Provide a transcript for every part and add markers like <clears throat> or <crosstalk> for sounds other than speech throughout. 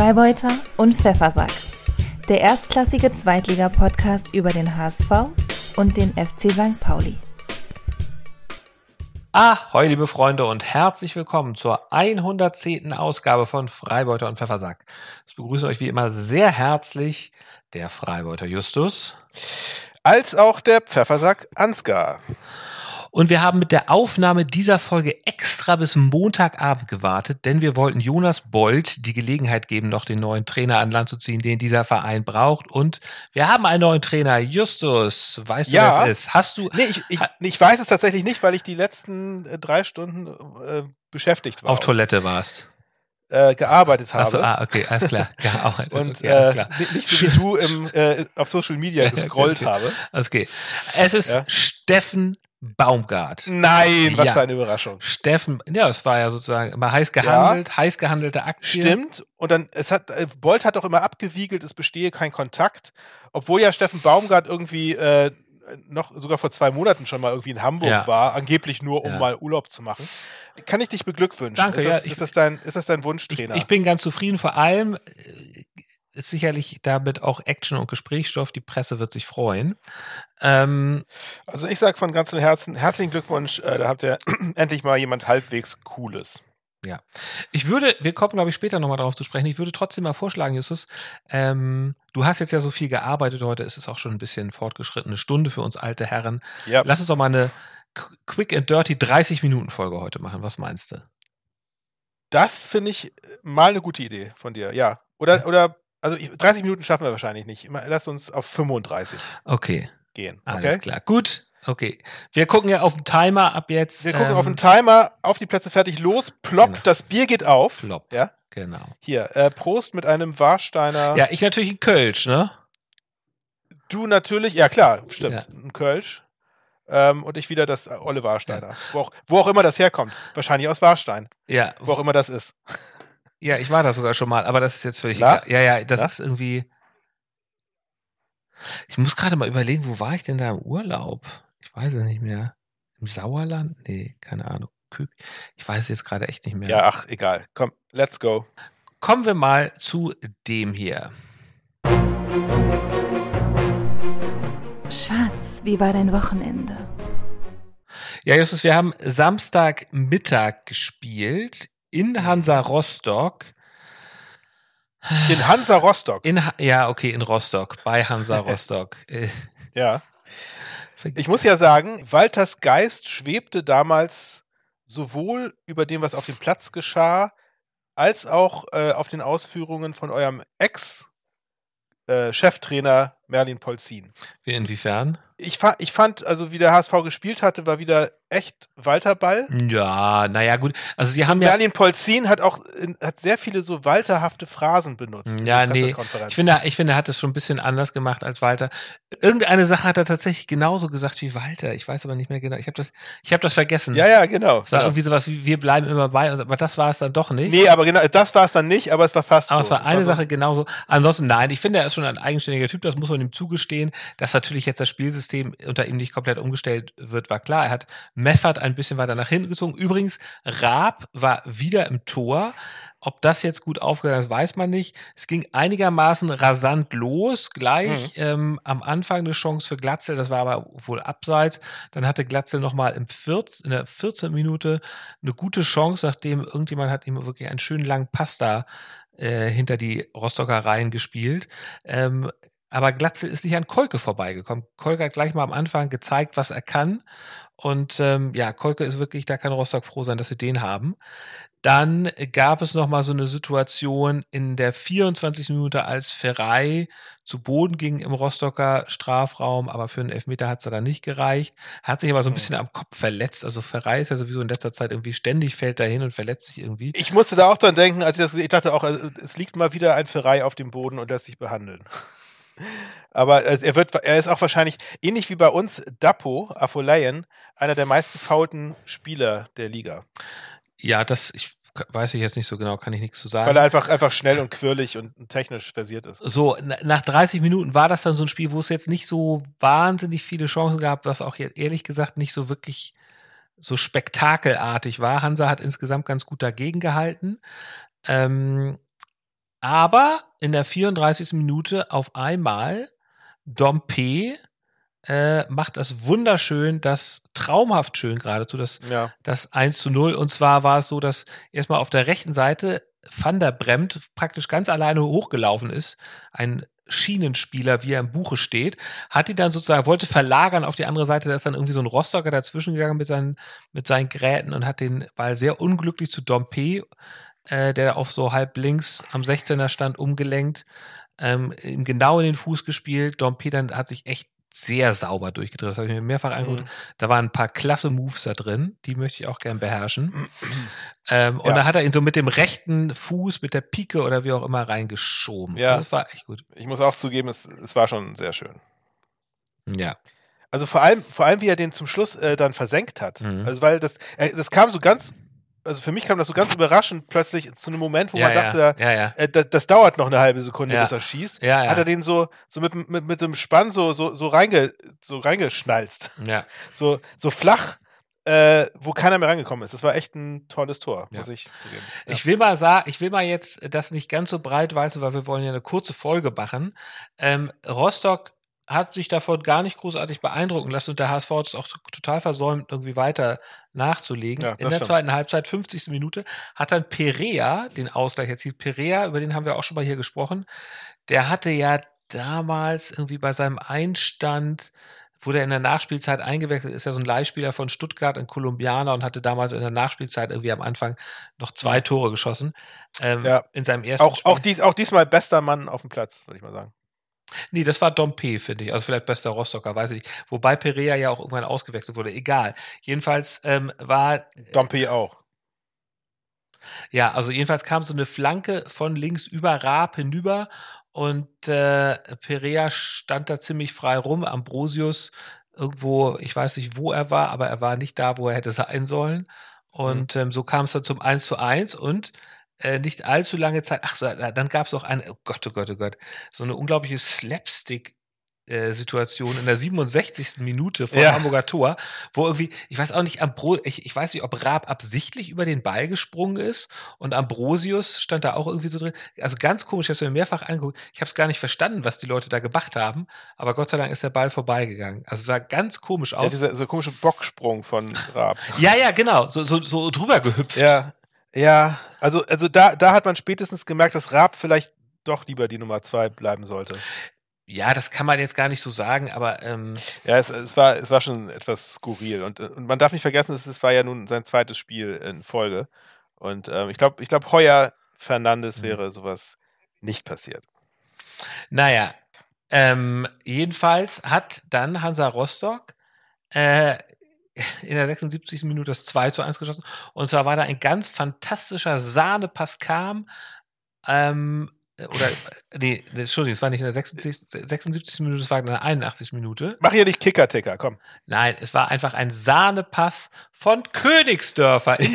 Freibeuter und Pfeffersack. Der erstklassige Zweitliga-Podcast über den HSV und den FC St. Pauli. Ahoi, liebe Freunde und herzlich willkommen zur 110. Ausgabe von Freibeuter und Pfeffersack. Ich begrüße euch wie immer sehr herzlich der Freibeuter Justus. Als auch der Pfeffersack Ansgar. Und wir haben mit der Aufnahme dieser Folge extra bis Montagabend gewartet, denn wir wollten Jonas Bold die Gelegenheit geben, noch den neuen Trainer an Land zu ziehen, den dieser Verein braucht. Und wir haben einen neuen Trainer. Justus, weißt du, Ja. wer es ist? Hast du Nee, ich, ich, ich weiß es tatsächlich nicht, weil ich die letzten äh, drei Stunden äh, beschäftigt war. auf Toilette warst? äh, gearbeitet habe. Achso, ah, okay, alles klar. <laughs> Auch, und okay, alles äh, klar. nicht nicht so wie du im, äh, auf Social Media <laughs> gescrollt okay. habe. Okay. Es ist Ja. Steffen Baumgart. Nein, was Ja. für eine Überraschung. Steffen, ja, es war ja sozusagen immer heiß gehandelt, heiß gehandelte Aktie. Stimmt. Und dann, es hat, äh, Bolt hat doch immer abgewiegelt, es bestehe kein Kontakt. Obwohl ja Steffen Baumgart irgendwie äh, noch sogar vor zwei Monaten schon mal irgendwie in Hamburg Ja. war, angeblich nur um Ja. mal Urlaub zu machen. Kann ich dich beglückwünschen? Danke, ist ja, das, ich- ist das dein, ist das dein Ich, Wunschtrainer? ich bin ganz zufrieden, vor allem äh, ist sicherlich damit auch Action und Gesprächsstoff. Die Presse wird sich freuen. Ähm, Also ich sage von ganzem Herzen herzlichen Glückwunsch, äh, da habt ihr <clears throat> endlich mal jemand halbwegs Cooles. ja. Ich würde, wir kommen, glaube ich, später nochmal darauf zu sprechen. Ich würde trotzdem mal vorschlagen, Justus, ähm, du hast jetzt ja so viel gearbeitet heute. Es ist auch schon ein bisschen fortgeschrittene Stunde für uns alte Herren. Ja. Lass uns doch mal eine Qu- Quick and Dirty 30 Minuten Folge heute machen. Was meinst du? Das finde ich mal eine gute Idee von dir, ja. Oder, oder, also ich, 30 Minuten schaffen wir wahrscheinlich nicht. Lass uns auf 35 Okay, gehen. alles Okay? klar. Gut. Okay. Wir gucken ja auf den Timer ab jetzt. Wir gucken ähm, auf den Timer, auf die Plätze fertig, los, plopp, Genau. das Bier geht auf. Flop. Ja, Genau. hier, äh, Prost mit einem Warsteiner. Ja, ich natürlich in Kölsch, ne? Du natürlich, ja klar, stimmt, Ja. ein Kölsch. Ähm, und ich wieder das Olle Warsteiner. Wo, auch, wo auch immer das herkommt. Wahrscheinlich aus Warstein. Ja, Wo auch immer das ist. Ja, ich war da sogar schon mal, aber das ist jetzt völlig Na? egal. Ja, ja, das Na? ist irgendwie. Ich muss gerade mal überlegen, wo war ich denn da im Urlaub? Ich weiß es nicht mehr. Im Sauerland? Nee, keine Ahnung. Ich weiß es jetzt gerade echt nicht mehr. Ja, ach, egal. Komm, let's go. Kommen wir mal zu dem hier. Schatz, wie war dein Wochenende? Ja, Justus, wir haben Samstagmittag gespielt in Hansa Rostock. In Hansa Rostock. In, ja, okay, in Rostock, bei Hansa <laughs> Rostock. Äh, Ja. Ich muss ja sagen, Walters Geist schwebte damals sowohl über dem, was auf dem Platz geschah, als auch äh, auf den Ausführungen von eurem Ex-Cheftrainer Merlin Polzin. Wie inwiefern? Ich, fa ich fand, also wie der HSV gespielt hatte, war wieder echt Walterball. Ja, naja, gut. Also sie haben ja. Merlin Polzin hat auch hat sehr viele so walterhafte Phrasen benutzt. in Ja, der nee. Ich finde, ich finde, er hat es schon ein bisschen anders gemacht als Walter. Irgendeine Sache hat er tatsächlich genauso gesagt wie Walter. Ich weiß aber nicht mehr genau. Ich habe das, ich habe das vergessen. ja, ja, genau. Es war genau. irgendwie sowas wie, wir bleiben immer bei, uns, aber das war es dann doch nicht. Nee, aber genau, das war es dann nicht, aber es war fast Aber so. es war eine so. Sache genauso. Ansonsten nein, ich finde, er ist schon ein eigenständiger Typ, das muss man ihm zugestehen. Dass natürlich jetzt das Spielsystem unter ihm nicht komplett umgestellt wird, war klar. Er hat Meffert ein bisschen weiter nach hinten gezogen. Übrigens, Raab war wieder im Tor. Ob das jetzt gut aufgegangen ist, weiß man nicht. Es ging einigermaßen rasant los. Gleich ähm, am Anfang eine Chance für Glatzel, das war aber wohl abseits. Dann hatte Glatzel nochmal im 14, in der 14. Minute eine gute Chance, nachdem irgendjemand hat ihm wirklich einen schönen langen Pass da äh, hinter die Rostocker Reihen gespielt. Ähm, aber Glatzel ist nicht an Kolke vorbeigekommen. Kolke hat gleich mal am Anfang gezeigt, was er kann. Und ähm, ja, Kolke ist wirklich, da kann Rostock froh sein, dass sie den haben. Dann gab es noch mal so eine Situation in der 24. Minute, als Ferrei zu Boden ging im Rostocker Strafraum, aber für einen Elfmeter hat es dann nicht gereicht. Hat sich aber so ein bisschen am Kopf verletzt. Also Ferrei ist ja sowieso in letzter Zeit irgendwie ständig fällt da hin und verletzt sich irgendwie. Ich musste da auch dran denken, als ich das ich dachte auch, also, es liegt mal wieder ein Ferrei auf dem Boden und lässt sich behandeln. Aber äh, er wird, er ist auch wahrscheinlich, ähnlich wie bei uns, Dapo, Afolayan, einer der meisten faulten Spieler der Liga. Ja, das ich weiß ich jetzt nicht so genau, kann ich nichts zu sagen. Weil er einfach, einfach schnell und quirlig und technisch versiert ist. so, na- nach 30 Minuten war das dann so ein Spiel, wo es jetzt nicht so wahnsinnig viele Chancen gab, was auch jetzt ehrlich gesagt nicht so wirklich so spektakelartig war. Hansa hat insgesamt ganz gut dagegen gehalten. Ähm, Aber in der 34. Minute auf einmal Dompe äh, macht das wunderschön, das traumhaft schön geradezu, das, Ja. das 1 zu 0. Und zwar war es so, dass erstmal auf der rechten Seite Van der Bremt praktisch ganz alleine hochgelaufen ist. Ein Schienenspieler, wie er im Buche steht, hat die dann sozusagen, wollte verlagern auf die andere Seite, da ist dann irgendwie so ein Rostocker dazwischen gegangen mit seinen, mit seinen Geräten und hat den Ball sehr unglücklich zu Dompe, äh, der auf so halb links am 16er stand, umgelenkt, ähm, ihm genau in den Fuß gespielt. Dompe dann hat sich echt sehr sauber durchgedreht. Das habe ich mir mehrfach angeguckt. Mhm. Da waren ein paar klasse Moves da drin, die möchte ich auch gern beherrschen. <clears throat> ähm, und Ja. da hat er ihn so mit dem rechten Fuß, mit der Pike oder wie auch immer reingeschoben. Ja. Das war echt gut. Ich muss auch zugeben, es, es war schon sehr schön. Ja. Also vor allem, vor allem, wie er den zum Schluss äh, dann versenkt hat. Mhm. Also weil das, äh, das kam so ganz, also für mich kam das so ganz überraschend plötzlich zu einem Moment, wo ja, man ja, dachte, ja, äh, das, das dauert noch eine halbe Sekunde, bis er schießt. Hat er den so, so mit, mit, mit dem Spann so, so, so, reinge, so reingeschnalzt. ja. <laughs> So, so flach, äh, wo keiner mehr rangekommen ist. Das war echt ein tolles Tor, muss ich zugeben. Ich will mal sagen, ich will mal jetzt das nicht ganz so breit weisen, weil wir wollen ja eine kurze Folge machen. Ähm, Rostock hat sich davon gar nicht großartig beeindrucken lassen und der HSV hat es auch total versäumt, irgendwie weiter nachzulegen. Ja, In der stimmt. zweiten Halbzeit, 50. Minute, hat dann Perea den Ausgleich erzielt. Perea, über den haben wir auch schon mal hier gesprochen, der hatte ja damals irgendwie bei seinem Einstand wurde er in der Nachspielzeit eingewechselt, ist ja so ein Leihspieler von Stuttgart, ein Kolumbianer und hatte damals in der Nachspielzeit irgendwie am Anfang noch zwei Tore geschossen. Ähm, Ja. In seinem ersten Auch, Spiel. auch, dies, auch diesmal bester Mann auf dem Platz, würde ich mal sagen. Nee, das war Dompe, finde ich. Also vielleicht bester Rostocker, weiß ich nicht. Wobei Perea ja auch irgendwann ausgewechselt wurde. Egal. Jedenfalls ähm, war, Dompe auch. ja, also jedenfalls kam so eine Flanke von links über Raab hinüber und äh, Perea stand da ziemlich frei rum. Ambrosius irgendwo, ich weiß nicht, wo er war, aber er war nicht da, wo er hätte sein sollen. Und ähm, so kam es dann zum 1 zu 1 und äh, nicht allzu lange Zeit, ach so, da- dann gab es auch eine, oh Gott, oh Gott, oh Gott, so eine unglaubliche Slapstick- äh, Situation in der 67. Minute vom Ja. Hamburger Tor, wo irgendwie, ich weiß auch nicht, Ambro ich, ich weiß nicht, ob Raab absichtlich über den Ball gesprungen ist und Ambrosius stand da auch irgendwie so drin. Also ganz komisch, ich habe mir mehrfach angeguckt. Ich habe es gar nicht verstanden, was die Leute da gemacht haben, aber Gott sei Dank ist der Ball vorbeigegangen. Also sah ganz komisch Ja, aus. dieser so komische Bocksprung von Raab. Ja, ja, genau, so, so, so drüber gehüpft. Ja, ja. Also, also da, da hat man spätestens gemerkt, dass Raab vielleicht doch lieber die Nummer zwei bleiben sollte. Ja, das kann man jetzt gar nicht so sagen, aber ähm, Ja, es, es, war, es war schon etwas skurril. Und, und man darf nicht vergessen, es, es war ja nun sein zweites Spiel in Folge. Und ähm, ich glaube, ich glaub, Heuer Fernandes Mhm. wäre sowas nicht passiert. Naja, ähm, jedenfalls hat dann Hansa Rostock äh, in der 76. Minute das 2 zu 1 geschossen. Und zwar war da ein ganz fantastischer Sahnepass kam. Ähm, oder, nee, nee, Entschuldigung, es war nicht in der 76. 76. Minute, es war in der 81. Minute. Mach hier nicht Kicker-Ticker, komm. Nein, es war einfach ein Sahnepass von Königsdörfer in,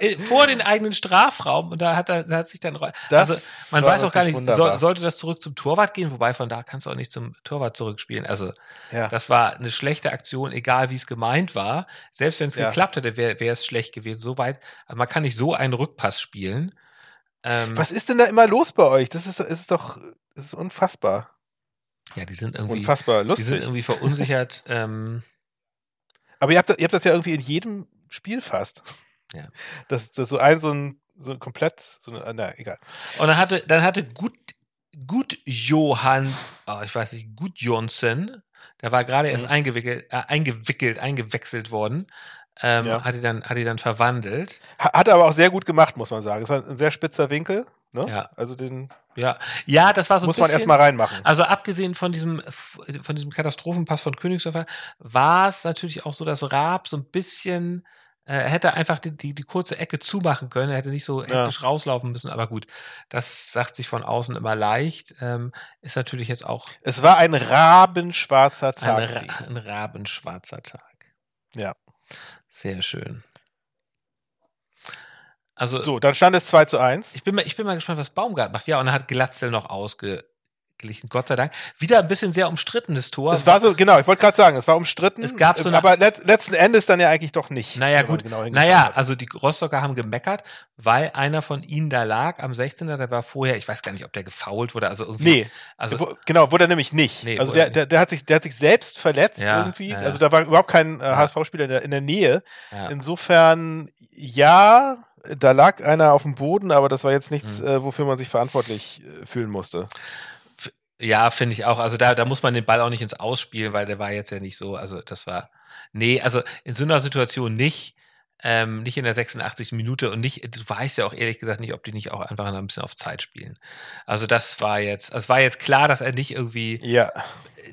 in, vor den eigenen Strafraum und da hat er da hat sich dann Das also man weiß auch gar nicht wunderbar. sollte das zurück zum Torwart gehen, wobei von da kannst du auch nicht zum Torwart zurückspielen. Also Ja. das war eine schlechte Aktion, egal wie es gemeint war. Selbst wenn es Ja. geklappt hätte, wäre wäre es schlecht gewesen. Soweit, also man kann nicht so einen Rückpass spielen. Ähm, Was ist denn da immer los bei euch? Das ist, ist doch das ist unfassbar. Ja, die sind irgendwie, Unfassbar die lustig. sind irgendwie verunsichert. <laughs> ähm, Aber ihr habt, das- ihr habt das ja irgendwie in jedem Spiel fast. Ja. Das, das so ein, so ein, so ein komplett, so eine, na, egal. Und dann hatte, dann hatte gut, gut Johann, oh, ich weiß nicht, gut Jonsson, der war gerade erst Mhm. eingewickelt, äh, eingewickelt, eingewechselt worden, ähm, Ja. hat die dann, hat die dann verwandelt. Ha- Hat er aber auch sehr gut gemacht, muss man sagen. Es war ein sehr spitzer Winkel. Ne? Ja. Also den Ja, ja, das war so ein muss man bisschen, erstmal reinmachen. Also abgesehen von diesem, von diesem Katastrophenpass von Königsdörfer, war es natürlich auch so, dass Raab so ein bisschen, äh, hätte einfach die, die, die kurze Ecke zumachen können, er hätte nicht so Ja. hektisch rauslaufen müssen, aber gut, das sagt sich von außen immer leicht, ähm, ist natürlich jetzt auch Es war ein rabenschwarzer Tag. ein, Ra ein rabenschwarzer Tag. Ja. Sehr schön. Also, So, dann stand es 2 zu 1. ich bin, mal, ich bin mal gespannt, was Baumgart macht. Ja, und dann hat Glatzel noch ausge, ausgeglichen, Gott sei Dank. Wieder ein bisschen sehr umstrittenes Tor. Es war so, genau, ich wollte gerade sagen, es war umstritten. Es gab so eine- aber let, letzten Endes dann ja eigentlich doch nicht. Naja, gut. genau naja, hat. also die Rostocker haben gemeckert, weil einer von ihnen da lag am 16er, der war vorher, ich weiß gar nicht, ob der gefault wurde, also irgendwie. Nee, Also, Wo- genau, wurde er nämlich nicht. Nee, also er der, der, der, hat sich, der hat sich selbst verletzt Ja, irgendwie. ja. Also da war überhaupt kein äh, HSV-Spieler in der, in der Nähe. ja. Insofern, ja, da lag einer auf dem Boden, aber das war jetzt nichts, Hm. äh, wofür man sich verantwortlich äh, fühlen musste. Ja, finde ich auch. Also da, da muss man den Ball auch nicht ins Ausspielen, weil der war jetzt ja nicht so, also das war, nee, also in so einer Situation nicht, ähm, nicht in der 86. Minute und nicht, du weißt ja auch ehrlich gesagt nicht, ob die nicht auch einfach ein bisschen auf Zeit spielen. Also das war jetzt, es war jetzt klar, dass er nicht irgendwie, Ja,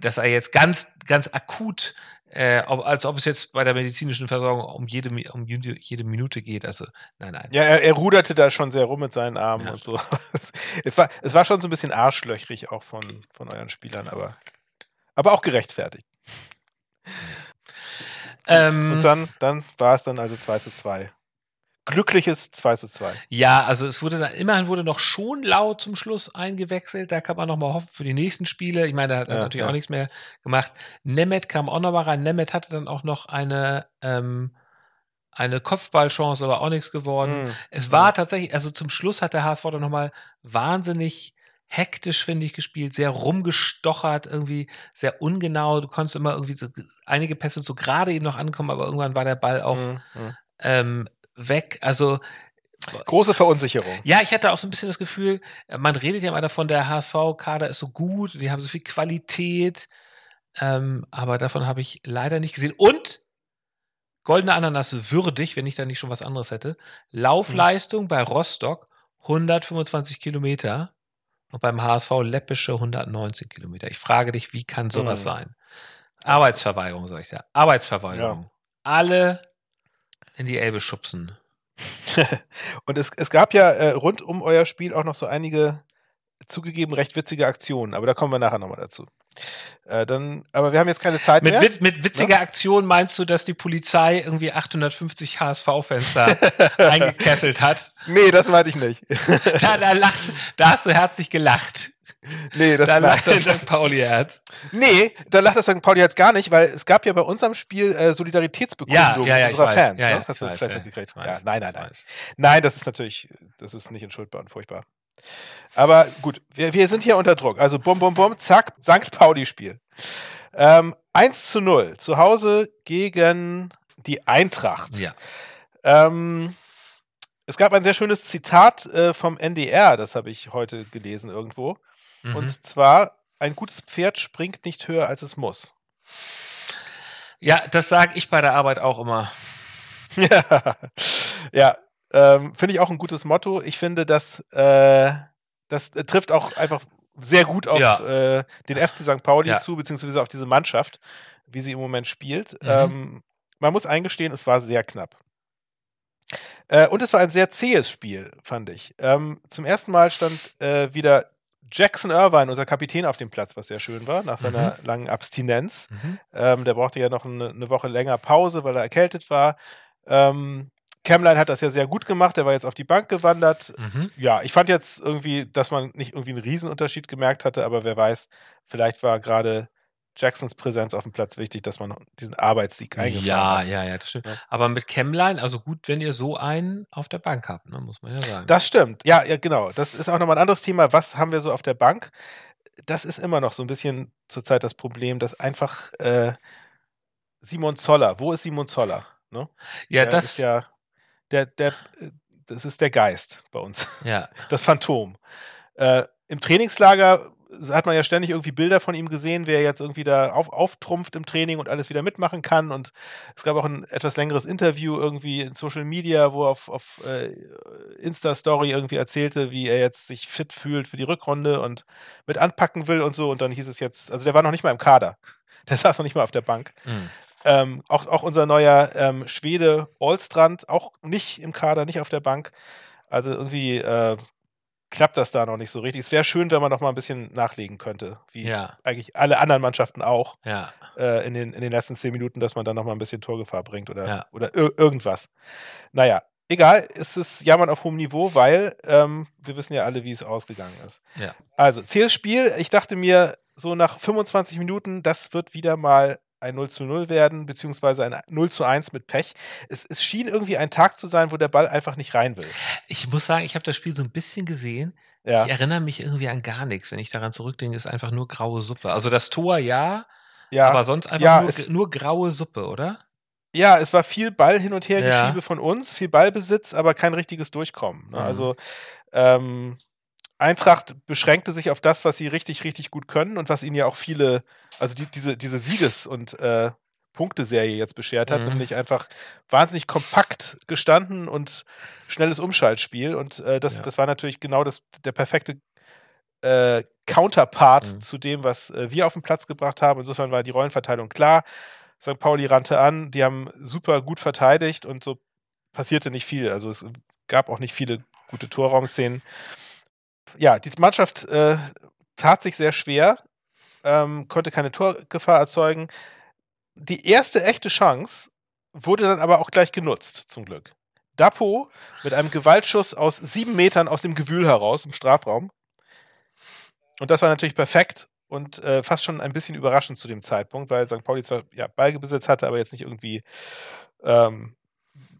dass er jetzt ganz, ganz akut, äh, ob, als ob es jetzt bei der medizinischen Versorgung um jede, um jede, jede Minute geht. Also nein, nein. ja er, er ruderte da schon sehr rum mit seinen Armen Ja. und so. <laughs> es, war, es war schon so ein bisschen arschlöchrig auch von, von euren Spielern, aber, aber auch gerechtfertigt. Ähm, Und dann, dann war es dann also 2 zu 2. Glückliches 2 zu 2. Ja, also es wurde dann, immerhin wurde noch schon laut zum Schluss eingewechselt. Da kann man noch mal hoffen für die nächsten Spiele. Ich meine, da hat er Ja, natürlich ja. auch nichts mehr gemacht. Nemeth kam auch noch mal rein. Nemeth hatte dann auch noch eine, ähm, eine Kopfballchance, aber auch nichts geworden. Mhm. Es war tatsächlich, also zum Schluss hat der HSV dann noch mal wahnsinnig hektisch, finde ich, gespielt, sehr rumgestochert, irgendwie sehr ungenau. Du konntest immer irgendwie so einige Pässe so gerade eben noch ankommen, aber irgendwann war der Ball auch. Mhm. ähm, weg. Also Große Verunsicherung. ja, ich hatte auch so ein bisschen das Gefühl, äh, man redet ja immer davon, der HSV-Kader ist so gut, die haben so viel Qualität, ähm, aber davon habe ich leider nicht gesehen. Und Goldene Ananas würdig, wenn ich da nicht schon was anderes hätte. Laufleistung bei Rostock 125 Kilometer und beim HSV läppische 119 Kilometer. Ich frage dich, wie kann sowas Mhm. sein? Arbeitsverweigerung, sag ich da. Arbeitsverweigerung. Alle in die Elbe schubsen. <laughs> Und es, es gab ja äh, rund um euer Spiel auch noch so einige zugegeben recht witzige Aktionen, aber da kommen wir nachher nochmal dazu. Äh, dann, aber wir haben jetzt keine Zeit Mit, mehr. witz, mit witziger Aktion meinst du, dass die Polizei irgendwie 850 HSV-Fenster <laughs> eingekesselt hat? Nee, das meinte ich nicht. Da, da lacht, da hast du herzlich gelacht. Nee, das, Da lacht das St. Pauli-Herz. nee, da lacht das St. Pauli jetzt gar nicht, weil es gab ja bei unserem Spiel äh, Solidaritätsbekundungen Ja, ja, ja, unserer weiß. Fans. Ja, ne? ja, Hast ich du weiß, vielleicht ja, mitgekriegt? ich Ja, nein, nein, nein. Nein, das ist natürlich, das ist nicht entschuldbar und furchtbar. Aber gut, wir, wir sind hier unter Druck. Also bum, bum, bum, zack, St. Pauli-Spiel. Ähm, 1 zu 0, zu Hause gegen die Eintracht. Ja. Ähm, es gab ein sehr schönes Zitat äh, vom NDR, das habe ich heute gelesen irgendwo. Mhm. Und zwar, ein gutes Pferd springt nicht höher, als es muss. ja, das sage ich bei der Arbeit auch immer. ja, <laughs> ja ähm, finde ich auch ein gutes Motto. Ich finde, dass äh, das äh, trifft auch einfach sehr gut auf Ja. äh, den FC St. Pauli Ja. zu, beziehungsweise auf diese Mannschaft, wie sie im Moment spielt. Mhm. Ähm, man muss eingestehen, es war sehr knapp. Äh, und es war ein sehr zähes Spiel, fand ich. Ähm, zum ersten Mal stand äh, wieder Jackson Irvine, unser Kapitän, auf dem Platz, was sehr schön war, nach seiner langen Abstinenz. Mhm. Ähm, der brauchte ja noch eine, eine Woche länger Pause, weil er erkältet war. Ähm, Camline hat das ja sehr gut gemacht, der war jetzt auf die Bank gewandert. Mhm. Ja, ich fand jetzt irgendwie, dass man nicht irgendwie einen Riesenunterschied gemerkt hatte, aber wer weiß, vielleicht war gerade Jacksons Präsenz auf dem Platz wichtig, dass man diesen Arbeitssieg eingefahren Ja, hat. ja, ja, das stimmt. Ja. Aber mit Chemline, also gut, wenn ihr so einen auf der Bank habt, ne, muss man ja sagen. Das stimmt. Ja, ja, genau. Das ist auch nochmal ein anderes Thema. Was haben wir so auf der Bank? Das ist immer noch so ein bisschen zurzeit das Problem, dass einfach äh, Simon Zoller, wo ist Simon Zoller? Ne? ja, Der das, ist ja, der, der, äh, das ist der Geist bei uns, ja. <laughs> das Phantom. Äh, Im Trainingslager hat man ja ständig irgendwie Bilder von ihm gesehen, wer jetzt irgendwie da auf, auftrumpft im Training und alles wieder mitmachen kann. Und es gab auch ein etwas längeres Interview irgendwie in Social Media, wo er auf, auf äh, Insta-Story irgendwie erzählte, wie er jetzt sich fit fühlt für die Rückrunde und mit anpacken will und so. Und dann hieß es jetzt, also der war noch nicht mal im Kader. <laughs> Der saß noch nicht mal auf der Bank. Mhm. Ähm, auch, auch unser neuer ähm, Schwede Olstrand, auch nicht im Kader, nicht auf der Bank. Also irgendwie äh, klappt das da noch nicht so richtig. Es wäre schön, wenn man noch mal ein bisschen nachlegen könnte, wie Ja, eigentlich alle anderen Mannschaften auch ja. äh, in, den, in den letzten zehn Minuten, dass man dann noch mal ein bisschen Torgefahr bringt oder, Ja. oder ir irgendwas. Naja, egal, es ist Jammern auf hohem Niveau, weil ähm, wir wissen ja alle, wie es ausgegangen ist. Also, zähes Spiel. Ich dachte mir, so nach 25 Minuten, das wird wieder mal ein 0 zu 0 werden, beziehungsweise ein 0 zu 1 mit Pech. Es, es schien irgendwie ein Tag zu sein, wo der Ball einfach nicht rein will. Ich muss sagen, ich habe das Spiel so ein bisschen gesehen. Ja. Ich erinnere mich irgendwie an gar nichts. Wenn ich daran zurückdenke, ist einfach nur graue Suppe. Also das Tor ja, Ja, aber sonst einfach Ja, nur, es- nur graue Suppe, oder? ja, es war viel Ball hin und her Ja. Geschiebe von uns, viel Ballbesitz, aber kein richtiges Durchkommen. Ne? Mhm. Also ähm, Eintracht beschränkte sich auf das, was sie richtig, richtig gut können und was ihnen ja auch viele, also die, diese, diese Sieges- und äh, Punkteserie jetzt beschert hat, Mhm. nämlich einfach wahnsinnig kompakt gestanden und schnelles Umschaltspiel. Und äh, das, Ja. das war natürlich genau das, der perfekte äh, Counterpart Mhm. zu dem, was äh, wir auf den Platz gebracht haben. Insofern war die Rollenverteilung klar. St. Pauli rannte an, die haben super gut verteidigt und so passierte nicht viel. Also es gab auch nicht viele gute Torraumszenen. Ja, die Mannschaft äh, tat sich sehr schwer, ähm, konnte keine Torgefahr erzeugen. Die erste echte Chance wurde dann aber auch gleich genutzt, zum Glück. Dapo mit einem Gewaltschuss aus sieben Metern aus dem Gewühl heraus im Strafraum. Und das war natürlich perfekt und äh, fast schon ein bisschen überraschend zu dem Zeitpunkt, weil St. Pauli zwar ja, Ballbesitz hatte, aber jetzt nicht irgendwie ähm,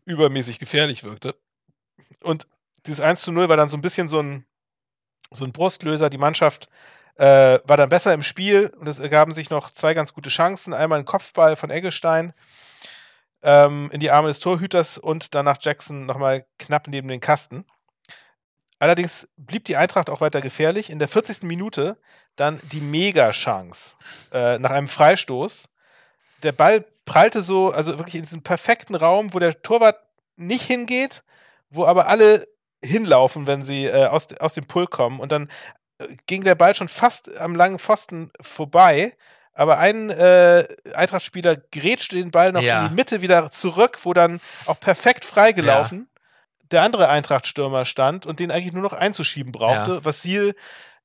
übermäßig gefährlich wirkte. Und dieses 1 zu 0 war dann so ein bisschen so ein, so ein Brustlöser. Die Mannschaft äh, war dann besser im Spiel und es ergaben sich noch zwei ganz gute Chancen. Einmal ein Kopfball von Eggestein ähm, in die Arme des Torhüters und danach Jackson nochmal knapp neben den Kasten. Allerdings blieb die Eintracht auch weiter gefährlich. In der 40. Minute dann die Mega-Chance äh, nach einem Freistoß. Der Ball prallte so, also wirklich in diesem perfekten Raum, wo der Torwart nicht hingeht, wo aber alle hinlaufen, wenn sie äh, aus, aus dem Pull kommen. Und dann äh, ging der Ball schon fast am langen Pfosten vorbei. Aber ein äh, Eintracht-Spieler grätschte den Ball noch Ja. in die Mitte wieder zurück, wo dann auch perfekt freigelaufen der andere Eintracht-Stürmer stand und den eigentlich nur noch einzuschieben brauchte. Vassil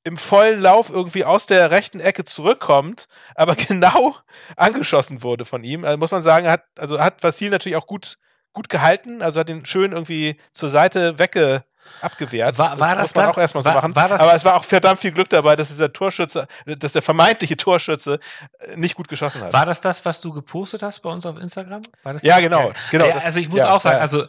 im vollen Lauf irgendwie aus der rechten Ecke zurückkommt, aber <laughs> genau angeschossen wurde von ihm. Also muss man sagen, hat, also hat Vassil natürlich auch gut, gut gehalten, also hat den schön irgendwie zur Seite wegge abgewehrt. War- war das muss man das- auch erstmal so war- machen. war das- aber es war auch verdammt viel Glück dabei, dass dieser Torschütze, dass der vermeintliche Torschütze äh, nicht gut geschossen hat. War das das, was du gepostet hast bei uns auf Instagram? Das Ja, das? genau, genau, Ja, das- also ich muss ja, auch sagen, ja. also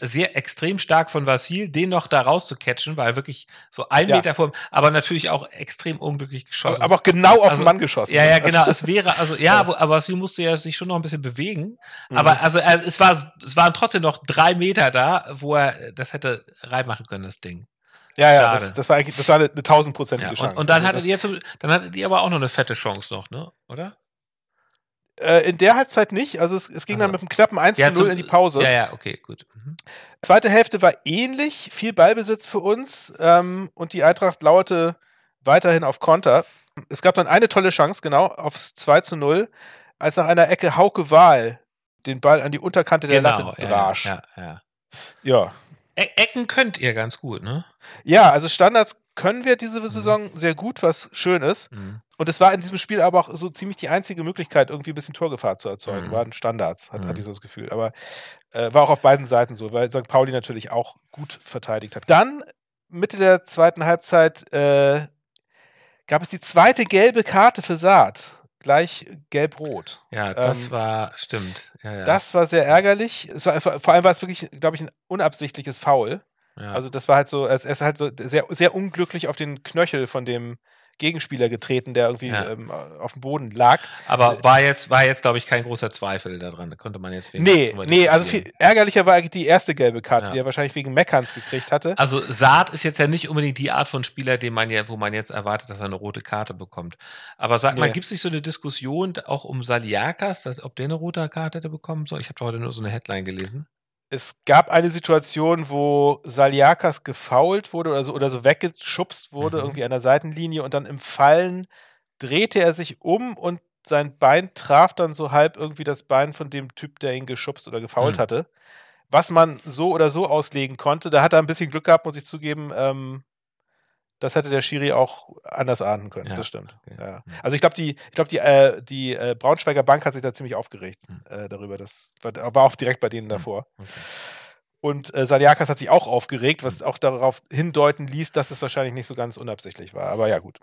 sehr extrem stark von Vasil, den noch da rauszukatchen, weil er wirklich so ein. Meter vor ihm, aber natürlich auch extrem unglücklich geschossen. aber auch genau auf Also, den Mann geschossen. Ja, ja, <laughs> genau. Es wäre, also, ja, wo, aber sie musste ja sich schon noch ein bisschen bewegen. Aber also, äh, es war, es waren trotzdem noch drei Meter da, wo er das hätte reinmachen können, das Ding. Ja, ja, das, das war eigentlich, das war eine, tausendprozentige Ja, Chance. und, und dann Also hattet ihr, zum- dann hattet ihr aber auch noch eine fette Chance noch, ne? Oder? Äh, in der Halbzeit nicht. Also es, es ging Aha. dann mit einem knappen 1 zu 0 zum- in die Pause. Ja, ja, okay, gut. Mhm. Zweite Hälfte war ähnlich, viel Ballbesitz für uns ähm, und die Eintracht lauerte weiterhin auf Konter. Es gab dann eine tolle Chance, genau, aufs 2 zu 0, als nach einer Ecke Hauke Wahl den Ball an die Unterkante der Genau, Latte ja, brasch. ja, ja. Ja. E Ecken könnt ihr ganz gut, ne? ja, also Standards können wir diese Saison sehr gut, was schön ist. Mhm. Und es war in diesem Spiel aber auch so ziemlich die einzige Möglichkeit, irgendwie ein bisschen Torgefahr zu erzeugen. Mhm. Waren Standards, hat, Mhm. hatte ich so das Gefühl. Aber äh, war auch auf beiden Seiten so, weil St. Pauli natürlich auch gut verteidigt hat. Dann, Mitte der zweiten Halbzeit, äh, gab es die zweite gelbe Karte für Saat. Gleich gelb-rot. Ja, das Ähm, war, stimmt. Ja, ja. Das war sehr ärgerlich. War, vor allem war es wirklich, glaube ich, ein unabsichtliches Foul. ja. Also das war halt so, es ist halt so sehr, sehr unglücklich auf den Knöchel von dem Gegenspieler getreten, der irgendwie Ja. ähm, auf dem Boden lag. aber war jetzt, war jetzt, glaube ich, kein großer Zweifel daran. Da konnte man jetzt wegen Nee, nee, also viel ärgerlicher war eigentlich die erste gelbe Karte, Ja. die er wahrscheinlich wegen Meckerns gekriegt hatte. Also Saad ist jetzt ja nicht unbedingt die Art von Spieler, den man ja, wo man jetzt erwartet, dass er eine rote Karte bekommt. Aber sag mal, Nee. gibt es nicht so eine Diskussion auch um Saliakas, dass, ob der eine rote Karte hätte bekommen soll? Ich habe heute nur so eine Headline gelesen. Es gab eine Situation, wo Saliakas gefoult wurde oder so, oder so weggeschubst wurde, Mhm. irgendwie an der Seitenlinie und dann im Fallen drehte er sich um und sein Bein traf dann so halb irgendwie das Bein von dem Typ, der ihn geschubst oder gefoult Mhm. hatte. Was man so oder so auslegen konnte. Da hat er ein bisschen Glück gehabt, muss ich zugeben. Ähm, das hätte der Schiri auch anders ahnen können. Ja, Das stimmt. okay. Ja. Mhm. Also ich glaube, die, ich glaube, die, äh, die äh, Braunschweiger Bank hat sich da ziemlich aufgeregt Mhm. äh, darüber. Das war, war auch direkt bei denen davor. Okay. Und äh, Saliakas hat sich auch aufgeregt, was auch darauf hindeuten ließ, dass es wahrscheinlich nicht so ganz unabsichtlich war. Aber ja, gut.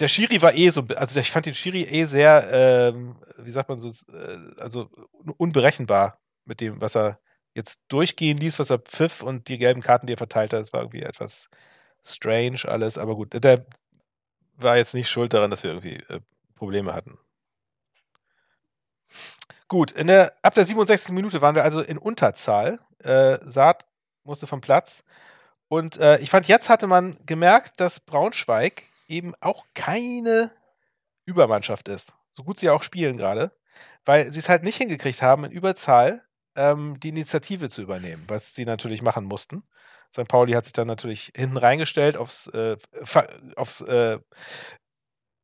Der Schiri war eh so, also ich fand den Schiri eh sehr, ähm, wie sagt man so, äh, also unberechenbar mit dem, was er jetzt durchgehen ließ, was er pfiff und die gelben Karten, die er verteilt hat. Das war irgendwie etwas strange alles, aber gut. Der war jetzt nicht schuld daran, dass wir irgendwie äh, Probleme hatten. Gut, der, ab der 67. Minute waren wir also in Unterzahl. Äh, Saat musste vom Platz. Und äh, ich fand, jetzt hatte man gemerkt, dass Braunschweig eben auch keine Übermannschaft ist. So gut sie auch spielen gerade. Weil sie es halt nicht hingekriegt haben, in Überzahl ähm, die Initiative zu übernehmen, was sie natürlich machen mussten. St. Pauli hat sich dann natürlich hinten reingestellt, aufs, äh, aufs äh,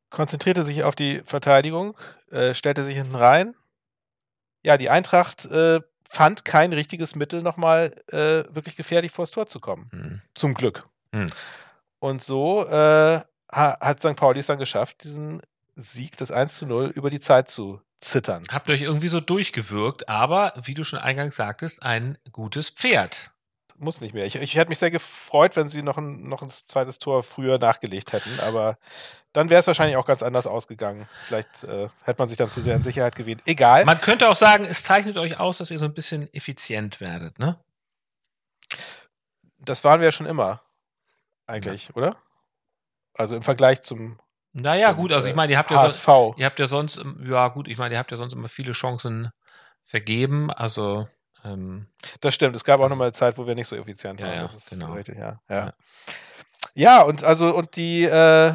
konzentrierte sich auf die Verteidigung, äh, stellte sich hinten rein. Ja, die Eintracht äh, fand kein richtiges Mittel, nochmal äh, wirklich gefährlich vors Tor zu kommen. Mhm. Zum Glück. Mhm. Und so äh, hat St. Pauli es dann geschafft, diesen Sieg, das 1 zu 0, über die Zeit zu zittern. Habt euch irgendwie so durchgewirkt, aber wie du schon eingangs sagtest, ein gutes Pferd muss nicht mehr. Ich, ich hätte mich sehr gefreut, wenn sie noch ein, noch ein zweites Tor früher nachgelegt hätten, aber dann wäre es wahrscheinlich auch ganz anders ausgegangen. Vielleicht äh, hätte man sich dann zu sehr in Sicherheit gewählt. Egal. Man könnte auch sagen, es zeichnet euch aus, dass ihr so ein bisschen effizient werdet, ne? Das waren wir ja schon immer. Eigentlich, ja. oder? Also im Vergleich zum. Naja, zum, gut, also ich meine, ihr habt ja HSV. sonst, ihr habt ja sonst, ja gut, ich meine, ihr habt ja sonst immer viele Chancen vergeben, also ähm, das stimmt. Es gab auch also, nochmal eine Zeit, wo wir nicht so effizient waren. Ja, das ist genau. richtig, ja. Ja, ja und also, und die, äh,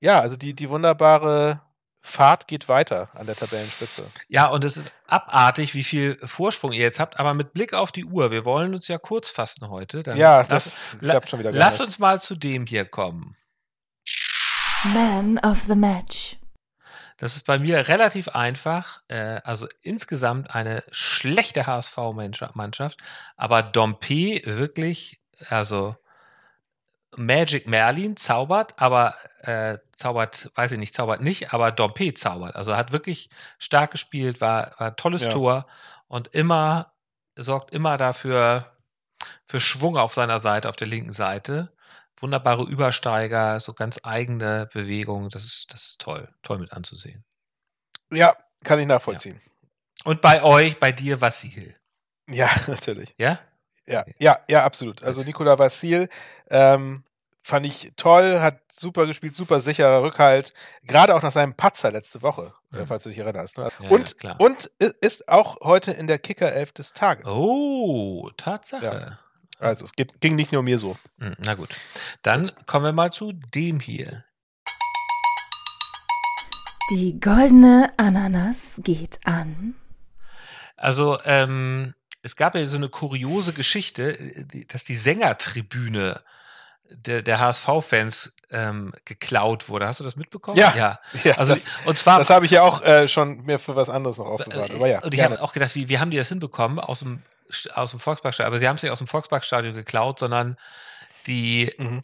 ja, also die, die wunderbare Fahrt geht weiter an der Tabellenspitze. Ja, und es ist abartig, wie viel Vorsprung ihr jetzt habt, aber mit Blick auf die Uhr, wir wollen uns ja kurz fassen heute. ja, das lass, klappt schon wieder. Lass uns mal zu dem hier kommen. Man of the Match. Das ist bei mir relativ einfach. Äh, also insgesamt eine schlechte HSV-Mannschaft, aber Dompe wirklich, also Magic Merlin zaubert, aber äh, zaubert, weiß ich nicht, zaubert nicht, aber Dompe zaubert. Also hat wirklich stark gespielt, war, war ein tolles ja. Tor und immer, sorgt immer dafür, für Schwung auf seiner Seite, auf der linken Seite wunderbare Übersteiger, so ganz eigene Bewegungen. Das ist, das ist toll, toll mit anzusehen. Ja, kann ich nachvollziehen. Ja. Und bei euch, bei dir Vassil. Ja, <laughs> natürlich. Ja? Ja, ja, ja, absolut. Also Nikola Vassil ähm, fand ich toll, hat super gespielt, super sicherer Rückhalt, gerade auch nach seinem Patzer letzte Woche, mhm. falls du dich erinnerst. Ne? Ja, und, ja, und ist auch heute in der Kicker-Elf des Tages. Oh, Tatsache. Also es geht, ging nicht nur mir so. Hm, na gut. Dann kommen wir mal zu dem hier. Die goldene Ananas geht an. Also, ähm, es gab ja so eine kuriose Geschichte, dass die Sängertribüne der, der HSV-Fans ähm, geklaut wurde. Hast du das mitbekommen? Ja. ja. <laughs> ja also das, und zwar das habe ich ja auch äh, schon mir für was anderes noch aufgesagt. Aber ja. Und ich habe auch gedacht, wie, wie haben die das hinbekommen aus dem aus dem Volksparkstadion, aber sie haben es nicht aus dem Volksparkstadion geklaut, sondern die mhm.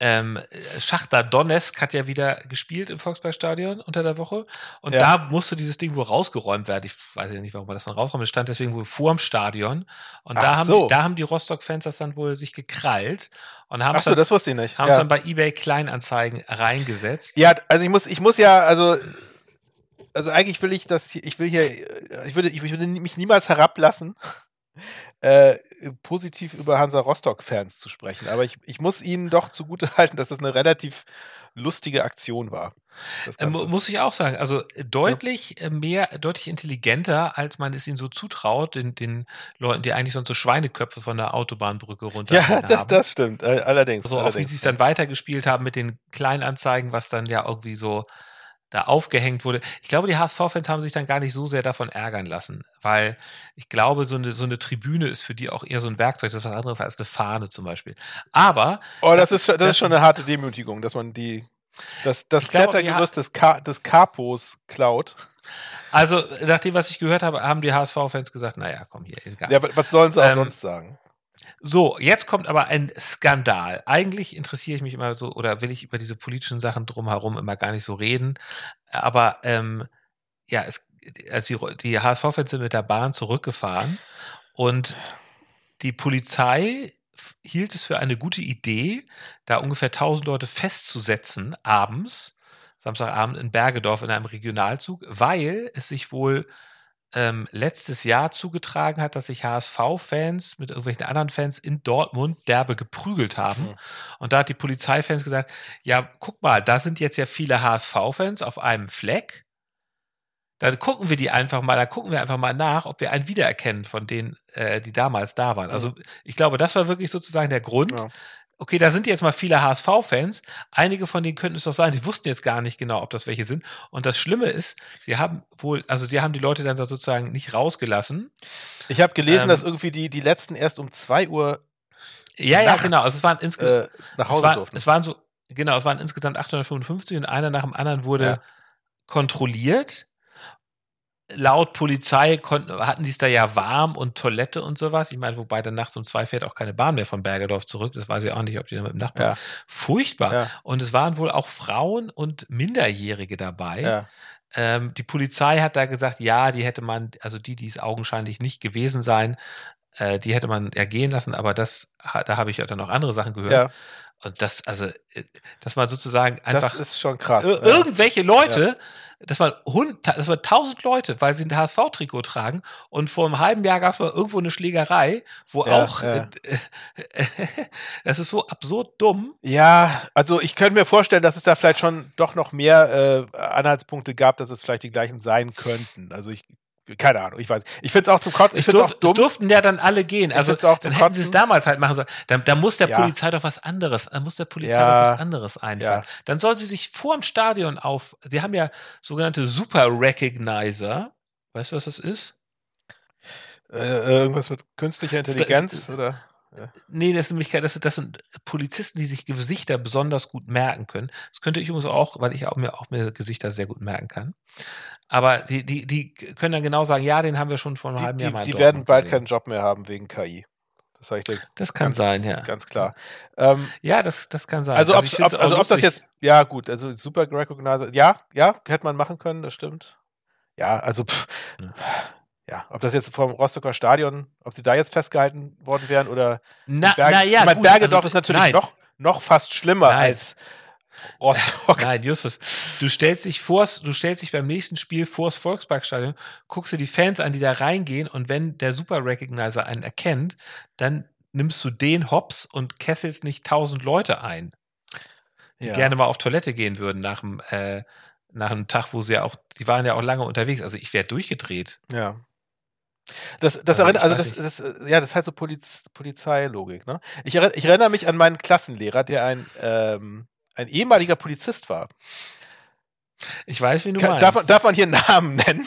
ähm, Schachter Donetsk hat ja wieder gespielt im Volksparkstadion unter der Woche und ja. da musste dieses Ding wohl rausgeräumt werden. Ich weiß ja nicht, warum man das dann rausräumt. Es stand deswegen wohl vor dem Stadion und da haben, so. die, da haben die Rostock-Fans das dann wohl sich gekrallt und haben Ach so, dann, das wusste ich nicht. Haben es dann bei eBay Kleinanzeigen reingesetzt. Ja, also ich muss, ich muss ja, also also eigentlich will ich das, ich will hier, ich würde, ich würde mich niemals herablassen, äh, positiv über Hansa Rostock-Fans zu sprechen. Aber ich, ich muss ihnen doch zugute <laughs> halten, dass das eine relativ lustige Aktion war. Äh, muss ich auch sagen. Also deutlich ja. Äh, mehr, deutlich intelligenter, als man es ihnen so zutraut, den, den Leuten, die eigentlich sonst so Schweineköpfe von der Autobahnbrücke runter Ja, <laughs> das, haben. das stimmt. Allerdings. So, allerdings. auch wie sie es dann weitergespielt haben mit den Kleinanzeigen, was dann ja irgendwie so da aufgehängt wurde. Ich glaube, die HSV-Fans haben sich dann gar nicht so sehr davon ärgern lassen, weil ich glaube, so eine, so eine Tribüne ist für die auch eher so ein Werkzeug, das ist was anderes als eine Fahne zum Beispiel. Aber. Oh, das, das ist, das, das ist schon eine harte Demütigung, dass man die, das, das Klettergerüst des, Ka des Capos klaut. Also, nach dem, was ich gehört habe, haben die HSV-Fans gesagt, naja, komm hier, egal. Ja, was sollen sie auch ähm, sonst sagen? So, jetzt kommt aber ein Skandal. Eigentlich interessiere ich mich immer so oder will ich über diese politischen Sachen drumherum immer gar nicht so reden. Aber ähm, ja, es, als die, die HSV-Fans sind mit der Bahn zurückgefahren und die Polizei hielt es für eine gute Idee, da ungefähr 1000 Leute festzusetzen abends, Samstagabend in Bergedorf in einem Regionalzug, weil es sich wohl ähm, letztes Jahr zugetragen hat, dass sich HSV-Fans mit irgendwelchen anderen Fans in Dortmund derbe geprügelt haben. Mhm. Und da hat die Polizeifans gesagt, ja, guck mal, da sind jetzt ja viele HSV-Fans auf einem Fleck. Dann gucken wir die einfach mal, dann gucken wir einfach mal nach, ob wir einen wiedererkennen von denen, äh, die damals da waren. Also ich glaube, das war wirklich sozusagen der Grund. Ja. Okay, da sind jetzt mal viele HSV-Fans. Einige von denen könnten es doch sein, die wussten jetzt gar nicht genau, ob das welche sind. Und das Schlimme ist, sie haben wohl, also sie haben die Leute dann da sozusagen nicht rausgelassen. Ich habe gelesen, Ähm, dass irgendwie die, die letzten erst um 2 Uhr Ja, ja, genau. Also es waren insgesamt, äh, nach es, Hause war, durften. es waren so, genau, es waren insgesamt 855 und einer nach dem anderen wurde Ja. kontrolliert. Laut Polizei konnten, hatten die es da ja warm und Toilette und sowas. Ich meine, wobei dann nachts um zwei fährt auch keine Bahn mehr von Bergedorf zurück. Das weiß ich auch nicht, ob die da mit dem Nachtbus. Ja. Furchtbar. Ja. Und es waren wohl auch Frauen und Minderjährige dabei. Ja. Ähm, die Polizei hat da gesagt, ja, die hätte man, also die, die es augenscheinlich nicht gewesen sein, äh, die hätte man ja gehen lassen, aber das, da habe ich ja dann noch andere Sachen gehört. Ja, Und das, also, äh, dass man sozusagen einfach das ist schon krass. ir- ja. irgendwelche Leute, dass man hund, das war tausend Leute, weil sie ein HSV-Trikot tragen und vor einem halben Jahr gab es mal irgendwo eine Schlägerei, wo Ja, auch, ja. äh, <laughs> das ist so absurd dumm. Ja, also ich könnte mir vorstellen, dass es da vielleicht schon doch noch mehr äh, Anhaltspunkte gab, dass es vielleicht die gleichen sein könnten. Also ich, keine Ahnung, ich weiß. Ich finde es auch zum Kotzen. Ich durf, auch dumm. es durften ja dann alle gehen. Also dann hätten sie es damals halt machen sollen. Da, da muss der Ja. Polizei doch was anderes, da muss der Polizei Ja. doch was anderes einfallen. Ja. Dann soll sie sich vor dem Stadion auf, sie haben ja sogenannte Super Recognizer. Weißt du, was das ist? äh, irgendwas mit künstlicher Das- Intelligenz oder? Nee, das, ist nämlich, das, das sind Polizisten, die sich Gesichter besonders gut merken können. Das könnte ich übrigens auch, weil ich auch mir auch mir Gesichter sehr gut merken kann. Aber die, die, die können dann genau sagen, ja, den haben wir schon vor einem Die, halben Jahr mal die, in die werden bald gesehen. keinen Job mehr haben wegen KI. Das sage ich dir Das kann ganz, sein, ja. ganz klar. Ähm, Ja, das, das kann sein. also, ob, ich ob, auch also ob das jetzt, ja gut, also Super Recognizer, ja, ja, hätte man machen können, das stimmt. Ja, also pff, Ja. Ja, ob das jetzt vom Rostocker Stadion, ob sie da jetzt festgehalten worden wären oder Na, Berge, na ja, ich meine, gut, Bergedorf also, ist natürlich nein, noch, noch fast schlimmer Nein. als Rostock. Nein, Justus, du stellst dich vors, du stellst dich beim nächsten Spiel vors Volksparkstadion, guckst dir die Fans an, die da reingehen und wenn der Super Recognizer einen erkennt, dann nimmst du den Hops und kesselst nicht tausend Leute ein, die Ja. gerne mal auf Toilette gehen würden nach dem, äh, nach einem Tag, wo sie ja auch, die waren ja auch lange unterwegs. Also ich wäre durchgedreht. Ja. Das, das Also, erinnert, also das, das, ja, das ist halt so Poliz, Polizeilogik, ne? Ich, erinn- ich erinnere mich an meinen Klassenlehrer, der ein, ähm, ein ehemaliger Polizist war. Ich weiß, wie du Kann, meinst. darf, man, darf man hier Namen nennen?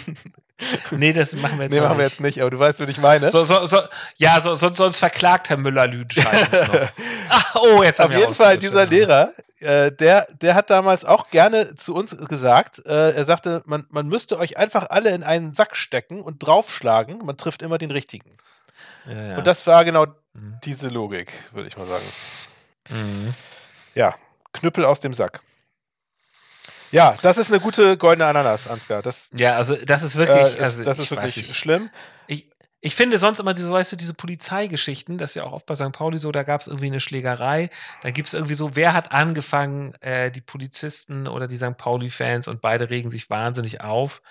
Nee, das machen wir jetzt nee, machen wir jetzt nicht, aber du weißt, was ich meine. So, so, so, ja, so, so, sonst verklagt Herr Müller-Lüdenscheid noch. Ach, <laughs> oh, jetzt haben Auf jeden Fall, dieser Lehrer, äh, der, der hat damals auch gerne zu uns gesagt, äh, er sagte, man, man müsste euch einfach alle in einen Sack stecken und draufschlagen, man trifft immer den richtigen. Ja, ja. Und das war genau Mhm. diese Logik, würde ich mal sagen. Mhm. Ja, Knüppel aus dem Sack. Ja, das ist eine gute goldene Ananas, Ansgar. Das, Ja, also das ist äh, wirklich, ist, also das ist wirklich schlimm. Ich, ich finde sonst immer diese, weißt du, diese Polizeigeschichten, das ist ja auch oft bei St. Pauli so, da gab es irgendwie eine Schlägerei, da gibt es irgendwie so, wer hat angefangen, äh, die Polizisten oder die St. Pauli-Fans und beide regen sich wahnsinnig auf.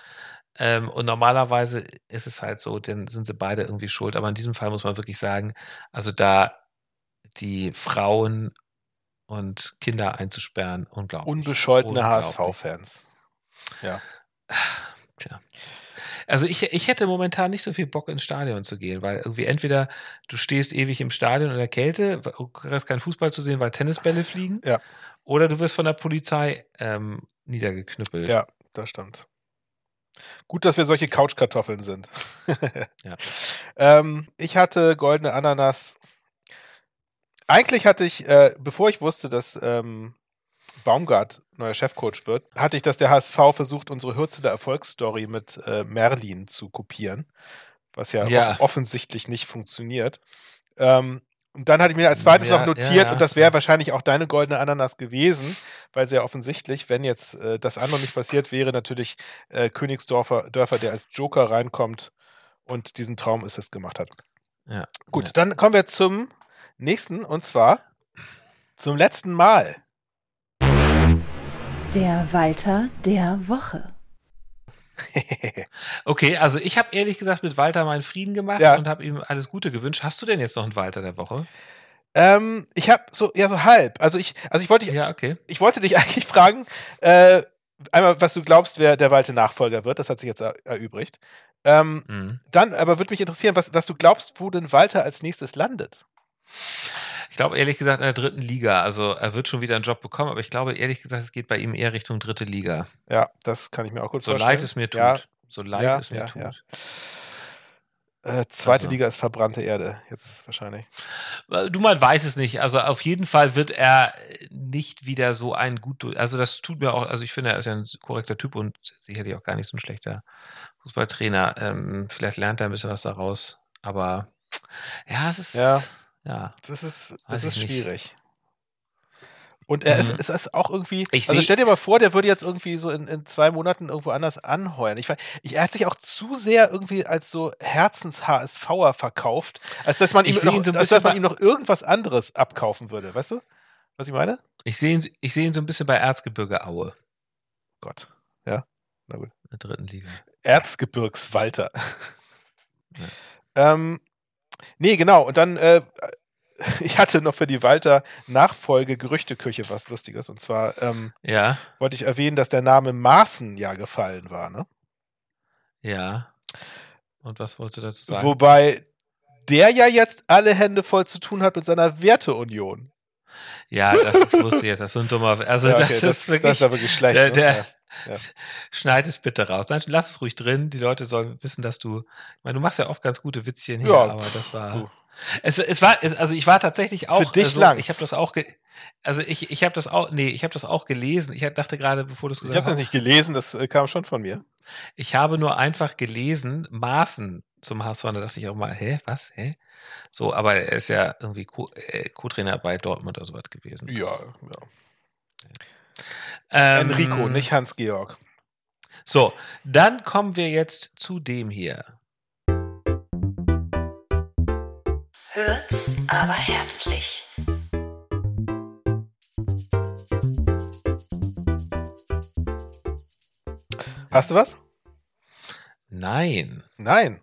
Ähm, und normalerweise ist es halt so, dann sind sie beide irgendwie schuld. Aber in diesem Fall muss man wirklich sagen, also da die Frauen und Kinder einzusperren, unglaublich. Unbescholtene. HSV-Fans. Ja. Also ich, ich hätte momentan nicht so viel Bock ins Stadion zu gehen, weil irgendwie entweder du stehst ewig im Stadion in der Kälte, du kriegst keinen Fußball zu sehen, weil Tennisbälle fliegen, Ja. oder du wirst von der Polizei ähm, niedergeknüppelt. Ja, das stimmt. Gut, dass wir solche Couchkartoffeln sind. Ja. <laughs> ähm, ich hatte goldene Ananas. Eigentlich hatte ich, äh, bevor ich wusste, dass ähm, Baumgart neuer Chefcoach wird, hatte ich, dass der HSV versucht, unsere Hürzeler Erfolgsstory mit äh, Merlin zu kopieren, was ja, Ja. off offensichtlich nicht funktioniert. Ähm, und dann hatte ich mir als zweites Ja, noch notiert, ja, ja. und das wäre wahrscheinlich auch deine goldene Ananas gewesen, weil sehr offensichtlich, wenn jetzt äh, das andere nicht passiert wäre, natürlich äh, Königsdörfer, Dörfer, der als Joker reinkommt und diesen Traum ist es gemacht hat. Ja. Gut, dann kommen wir zum nächsten und zwar zum letzten Mal. Der Walter der Woche. <laughs> Okay, also ich habe ehrlich gesagt mit Walter meinen Frieden gemacht Ja. und habe ihm alles Gute gewünscht. Hast du denn jetzt noch einen Walter der Woche? ähm, ich habe so, ja, so halb. Also ich, also ich wollte, Ja, okay. ich wollte dich <laughs> eigentlich fragen, äh, einmal, was du glaubst, wer der Walte Nachfolger wird, das hat sich jetzt er erübrigt. Ähm, Mhm. dann aber würde mich interessieren, was, was du glaubst, wo denn Walter als nächstes landet. Ich glaube ehrlich gesagt in der dritten Liga. Also er wird schon wieder einen Job bekommen, aber ich glaube ehrlich gesagt, es geht bei ihm eher Richtung dritte Liga. Ja, das kann ich mir auch gut So vorstellen. leid es mir tut. Ja, So leid Ja, es mir ja, tut. äh, zweite Also. Liga ist verbrannte Erde, jetzt wahrscheinlich. Äh, Du man weiß es nicht. Also auf jeden Fall wird er nicht wieder so ein gut. Also das tut mir auch. Also ich finde, er ist ja ein korrekter Typ und sicherlich auch gar nicht so ein schlechter Fußballtrainer. Ähm, vielleicht lernt er ein bisschen was daraus. Aber ja, es ist Ja. Ja. Das ist, das ist nicht. schwierig. Und er ist, Mhm. es ist auch irgendwie, Ich also seh- stell dir mal vor, der würde jetzt irgendwie so in, in zwei Monaten irgendwo anders anheuern. Ich, ich, er hat sich auch zu sehr irgendwie als so Herzens-HSVer verkauft, als dass man, ihm seh noch, so als dass man ihm noch irgendwas anderes abkaufen würde. Weißt du, was ich meine? Ich sehe ihn, ich sehe ihn so ein bisschen bei Erzgebirge Aue Gott. Ja, na gut. in der dritten Liga. Erzgebirgswalter. ähm, nee, genau. Und dann, äh, <laughs> ich hatte noch für die Walter-Nachfolge Gerüchteküche was Lustiges. Und zwar ähm, Ja, wollte ich erwähnen, dass der Name Maaßen ja gefallen war. Ne? ja. Und was wolltest du dazu sagen? Wobei der ja jetzt alle Hände voll zu tun hat mit seiner Werteunion. Ja, das ist lustig. Das ist so ein dummer. Also Ja, das okay, ist wirklich. Das ist aber schlecht. der, ne? der, Ja. <laughs> Schneid es bitte raus. Nein, lass es ruhig drin. Die Leute sollen wissen, dass du. Ich meine, du machst ja oft ganz gute Witzchen hier, Ja, aber das war. Es, es war, es, also ich war tatsächlich auch. dich also, langt's. Ich habe das auch. Also ich, ich habe das auch. Nee, ich habe das auch gelesen. Ich dachte gerade, bevor du es Ich gesagt habe das hast, nicht gelesen, das äh, kam schon von mir. ich habe nur einfach gelesen Maßen zum HSV. Da dachte ich auch mal, hä, was, hä? So, aber er ist ja irgendwie äh, Co-Trainer bei Dortmund oder sowas gewesen. Ja, ja. Ähm, Enrico, nicht Hans-Georg. So, dann kommen wir jetzt zu dem hier. Hört's aber herzlich. Hast du was? Nein, Nein.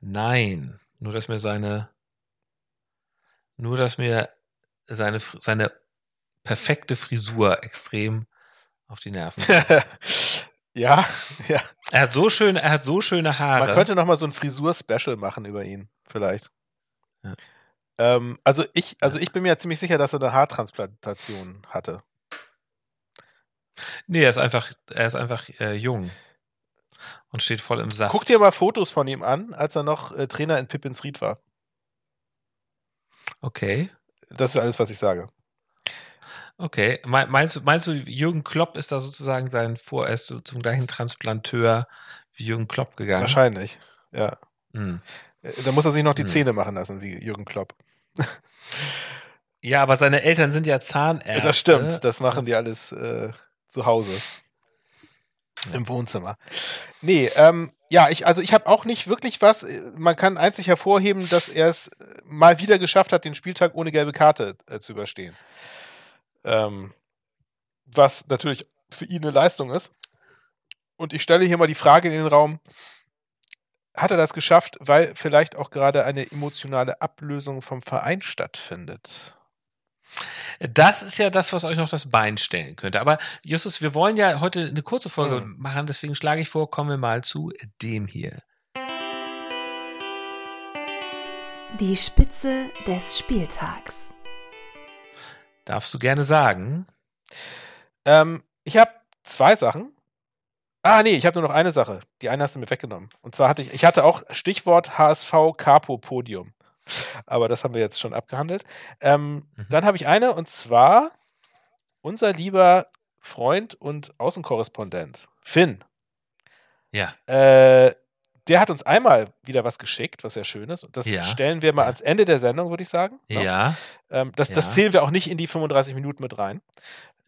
nein. Nur, dass mir seine, nur, dass mir seine, seine perfekte Frisur extrem auf die Nerven. <laughs> ja, <laughs> ja. er hat so schöne, er hat so schöne Haare. Man könnte noch mal so ein Frisur-Special machen über ihn, vielleicht. Ja. Ähm, also ich, also ich bin mir ziemlich sicher, dass er eine Haartransplantation hatte. nee, er ist einfach, er ist einfach äh, jung und steht voll im Saft. Guck dir mal Fotos von ihm an, als er noch äh, Trainer in Pippins Ried war. Okay, Das ist alles, was ich sage. Okay. Me- Meinst du, meinst du, Jürgen Klopp ist da sozusagen sein Vor, er ist so zum gleichen Transplanteur wie Jürgen Klopp gegangen? Wahrscheinlich. Ja. Hm. Äh, Da muss er sich noch die Hm. Zähne machen lassen, wie Jürgen Klopp. Ja, aber seine Eltern sind ja Zahnärzte. Das stimmt. Das machen die alles äh, zu Hause. Ja. Im Wohnzimmer. Nee, ähm, ja, ich, also ich habe auch nicht wirklich was. Äh, Man kann einzig hervorheben, dass er es äh, mal wieder geschafft hat, den Spieltag ohne gelbe Karte äh, zu überstehen. Ähm, was natürlich für ihn eine Leistung ist. Und ich stelle hier mal die Frage in den Raum: Hat er das geschafft, weil vielleicht auch gerade eine emotionale Ablösung vom Verein stattfindet? Das ist ja das, was euch noch das Bein stellen könnte. Aber Justus, wir wollen ja heute eine kurze Folge Hm. machen, deswegen schlage ich vor, kommen wir mal zu dem hier. Die Spitze des Spieltags. Darfst du gerne sagen? Ähm, ich habe zwei Sachen. Ah, nee, ich habe nur noch eine Sache. Die eine hast du mir weggenommen. Und zwar hatte ich, ich hatte auch Stichwort HSV Capo Podium. Aber das haben wir jetzt schon abgehandelt. Ähm, Mhm. Dann habe ich eine und zwar unser lieber Freund und Außenkorrespondent Finn. Ja. Äh, der hat uns einmal wieder was geschickt, was sehr schön ist. Und das Ja. stellen wir mal ans Ende der Sendung, würde ich sagen. Ne? Ja. Ähm, das, Ja. das zählen wir auch nicht in die 35 Minuten mit rein.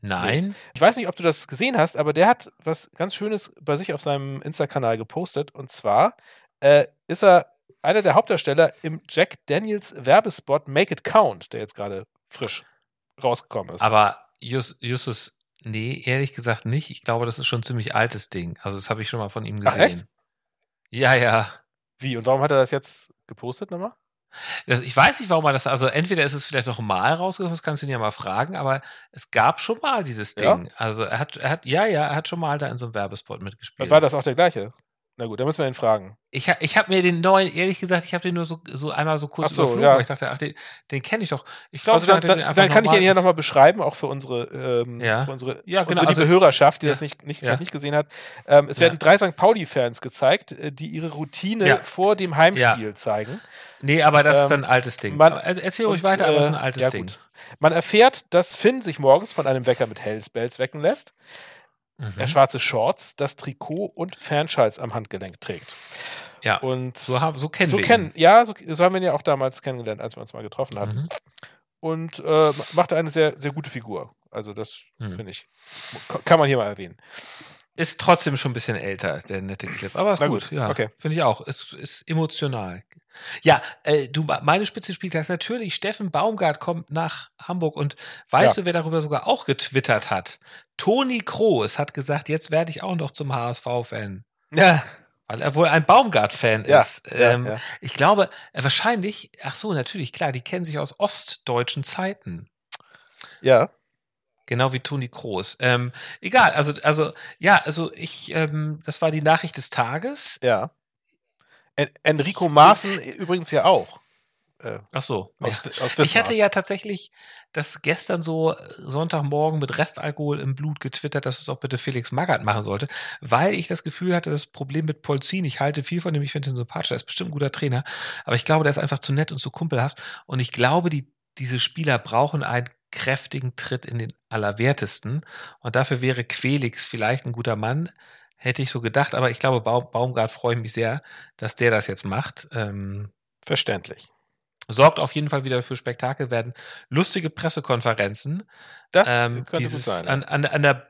Nein. Ich weiß nicht, ob du das gesehen hast, aber der hat was ganz Schönes bei sich auf seinem Insta-Kanal gepostet. Und zwar äh, ist er einer der Hauptdarsteller im Jack Daniels Werbespot Make It Count, der jetzt gerade frisch rausgekommen ist. Aber Jus Justus, nee, ehrlich gesagt nicht. Ich glaube, das ist schon ein ziemlich altes Ding. Also das habe ich schon mal von ihm Ach, gesehen. echt? Ja, ja. Wie? Und warum hat er das jetzt gepostet nochmal? Das, ich weiß nicht, warum er das, also entweder ist es vielleicht noch mal rausgekommen, das kannst du ihn ja mal fragen, aber es gab schon mal dieses Ja? Ding. Also er hat, er hat, ja, ja, er hat schon mal da in so einem Werbespot mitgespielt. War das auch der gleiche? Na gut, dann müssen wir ihn fragen. Ich, ha- ich habe mir den neuen, ehrlich gesagt, ich habe den nur so, so einmal so kurz Ach so, überflogen, ja. weil ich dachte, ach, den, den kenne ich doch. Ich glaube, Also dann, dann, dann kann ich ihn hier nochmal beschreiben, auch für unsere, ähm, Ja. für unsere, Ja, genau, unsere also- Hörerschaft, die Ja. das nicht, nicht, Ja. nicht gesehen hat. Ähm, es Ja. werden drei St. Pauli-Fans gezeigt, äh, die ihre Routine Ja. vor dem Heimspiel zeigen. Nee, aber das ist Ähm, dann ein altes Ding. man- Erzähl ruhig Und, weiter, aber es ist ein äh, altes ja, Ding. gut. Man erfährt, dass Finn sich morgens von einem Wecker mit Hellspells wecken lässt. Mhm. Er schwarze Shorts, das Trikot und Fanschals am Handgelenk trägt. Ja, Und so, haben, so kennen so wir kennen, ihn. ja, so, so haben wir ihn ja auch damals kennengelernt, als wir uns mal getroffen hatten. Mhm. Und äh, machte eine sehr, sehr gute Figur. Also das Mhm. finde ich, kann man hier mal erwähnen. Ist trotzdem schon ein bisschen älter, der nette Clip. Aber ist gut, gut, ja. okay. Finde ich auch. Ist, ist emotional. Ja, äh, du, meine Spitze Spieltags natürlich. Steffen Baumgart kommt nach Hamburg und weißt Ja. du, wer darüber sogar auch getwittert hat? Toni Kroos hat gesagt, jetzt werde ich auch noch zum HSV-Fan. Ja, Weil er wohl ein Baumgart-Fan Ja, ist. ähm, ja. Ich glaube, äh, wahrscheinlich, ach so, natürlich, klar, die kennen sich aus ostdeutschen Zeiten. ja. Genau wie Toni Kroos. Ähm, egal, also, also, ja, also ich, ähm, das war die Nachricht des Tages. ja. En Enrico Maaßen übrigens ja auch. Äh, Ach so. aus, ja. aus Ich hatte ja tatsächlich das gestern so äh, Sonntagmorgen mit Restalkohol im Blut getwittert, dass es auch bitte Felix Magath machen sollte, weil ich das Gefühl hatte, das Problem mit Polzin, ich halte viel von dem, ich finde ihn sympathisch, er ist bestimmt ein guter Trainer, aber ich glaube, der ist einfach zu nett und zu kumpelhaft und ich glaube, die, diese Spieler brauchen einen kräftigen Tritt in den Allerwertesten und dafür wäre Quelix vielleicht ein guter Mann, hätte ich so gedacht, aber ich glaube, Baum, Baumgart freue ich mich sehr, dass der das jetzt macht. Ähm, Verständlich. sorgt auf jeden Fall wieder für Spektakel, werden lustige Pressekonferenzen. Das Ähm, könnte dieses sein. an, an, an, der,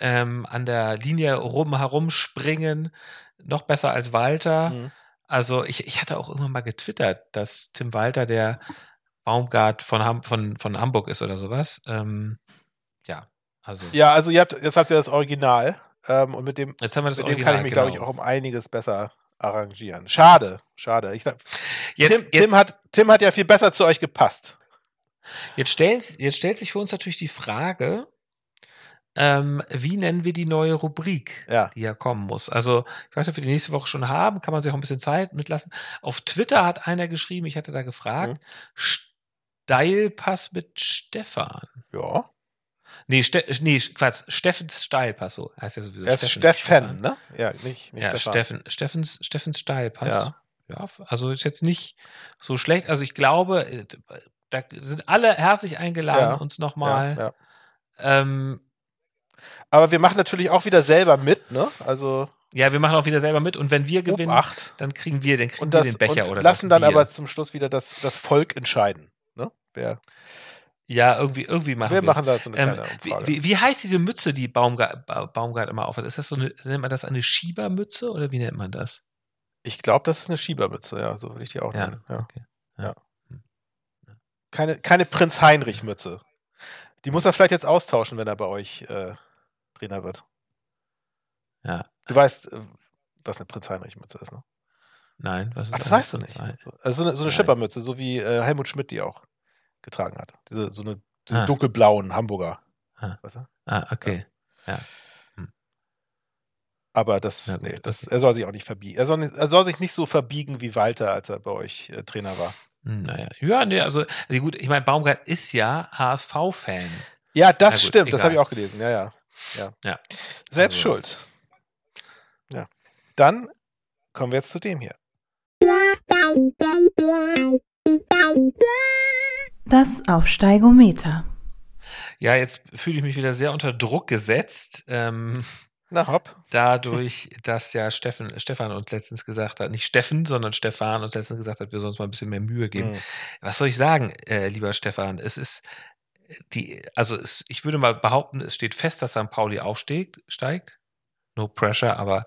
ähm, an der Linie rum herumspringen, noch besser als Walter. Mhm. Also ich, ich hatte auch irgendwann mal getwittert, dass Tim Walter der Baumgart von, Ham, von, von Hamburg ist oder sowas. Ähm, ja, also Ja, also ihr habt, jetzt habt ihr das Original. Ähm, und mit dem, mit dem Original. kann ich mich, genau. glaube ich, auch um einiges besser arrangieren. Schade, schade. Ich, glaub, jetzt, Tim, jetzt, Tim, hat, Tim hat ja viel besser zu euch gepasst. Jetzt, stellen, jetzt stellt sich für uns natürlich die Frage, ähm, wie nennen wir die neue Rubrik, Ja. die ja kommen muss? Also, ich weiß nicht, ob wir die nächste Woche schon haben, kann man sich auch ein bisschen Zeit mitlassen. Auf Twitter hat einer geschrieben, ich hatte da gefragt, Steilpass mit Stefan. Ja. Nee, Ste nee, Quatsch, Steffens Steilpass, so heißt ja sowieso. Er ist Steffen, Steffen, ne? Ja, nicht, nicht Ja. Steffen, Steffens, Steffens Steilpass. Ja. ja, also ist jetzt nicht so schlecht. Also ich glaube, äh, da sind alle herzlich eingeladen, Ja, uns Ja, nochmal ja. Ähm, Aber wir machen natürlich auch wieder selber mit, ne? Also ja, wir machen auch wieder selber mit und wenn wir gewinnen, Obacht. dann kriegen wir, dann kriegen Und, wir das, den Becher und oder lassen das dann aber zum Schluss wieder das, das Volk entscheiden. Ne? Wer, ja irgendwie irgendwie machen wir wir machen da so eine Ähm, kleine wie, Umfrage. wie, wie heißt diese Mütze, die Baumgart, Ba- Baumgart immer aufhat? Ist das so eine, nennt man das eine Schiebermütze oder wie nennt man das? ich glaube, das ist eine Schiebermütze, ja, so will ich die auch Ja, nennen. Ja. okay. Ja. Keine, keine Prinz-Heinrich-Mütze. Die muss er vielleicht jetzt austauschen, wenn er bei euch äh, Trainer wird. Ja. Du weißt, äh, was eine Prinz-Heinrich-Mütze ist, ne? Nein, was ist Ach, das weißt du nicht. Also so eine, so eine. Schippermütze, so wie äh, Helmut Schmidt die auch getragen hat. Diese, so eine, diese Ah. dunkelblauen Hamburger. Ah. Weißt du? Ah, okay. Aber das, Ja, gut, nee, das, er soll sich auch nicht verbiegen. Er soll, nicht, er soll sich nicht so verbiegen wie Walter, als er bei euch äh, Trainer war. Hm, Naja, ja, nee, also, also gut, ich meine, Baumgart ist ja HSV-Fan. Ja, das gut, stimmt, das egal. habe ich auch gelesen. Ja, ja. ja. Ja. Selbst Also- schuld. Ja. Dann kommen wir jetzt zu dem hier. Das Aufsteigometer. Ja, jetzt fühle ich mich wieder sehr unter Druck gesetzt. Ähm, Na hopp. dadurch, dass ja Steffen, Stefan uns letztens gesagt hat, nicht Steffen, sondern Stefan uns letztens gesagt hat, wir sollen uns mal ein bisschen mehr Mühe geben. Mhm. Was soll ich sagen, äh, lieber Stefan? Es ist die, also es, ich würde mal behaupten, es steht fest, dass St. Pauli aufsteigt, steigt. No pressure, aber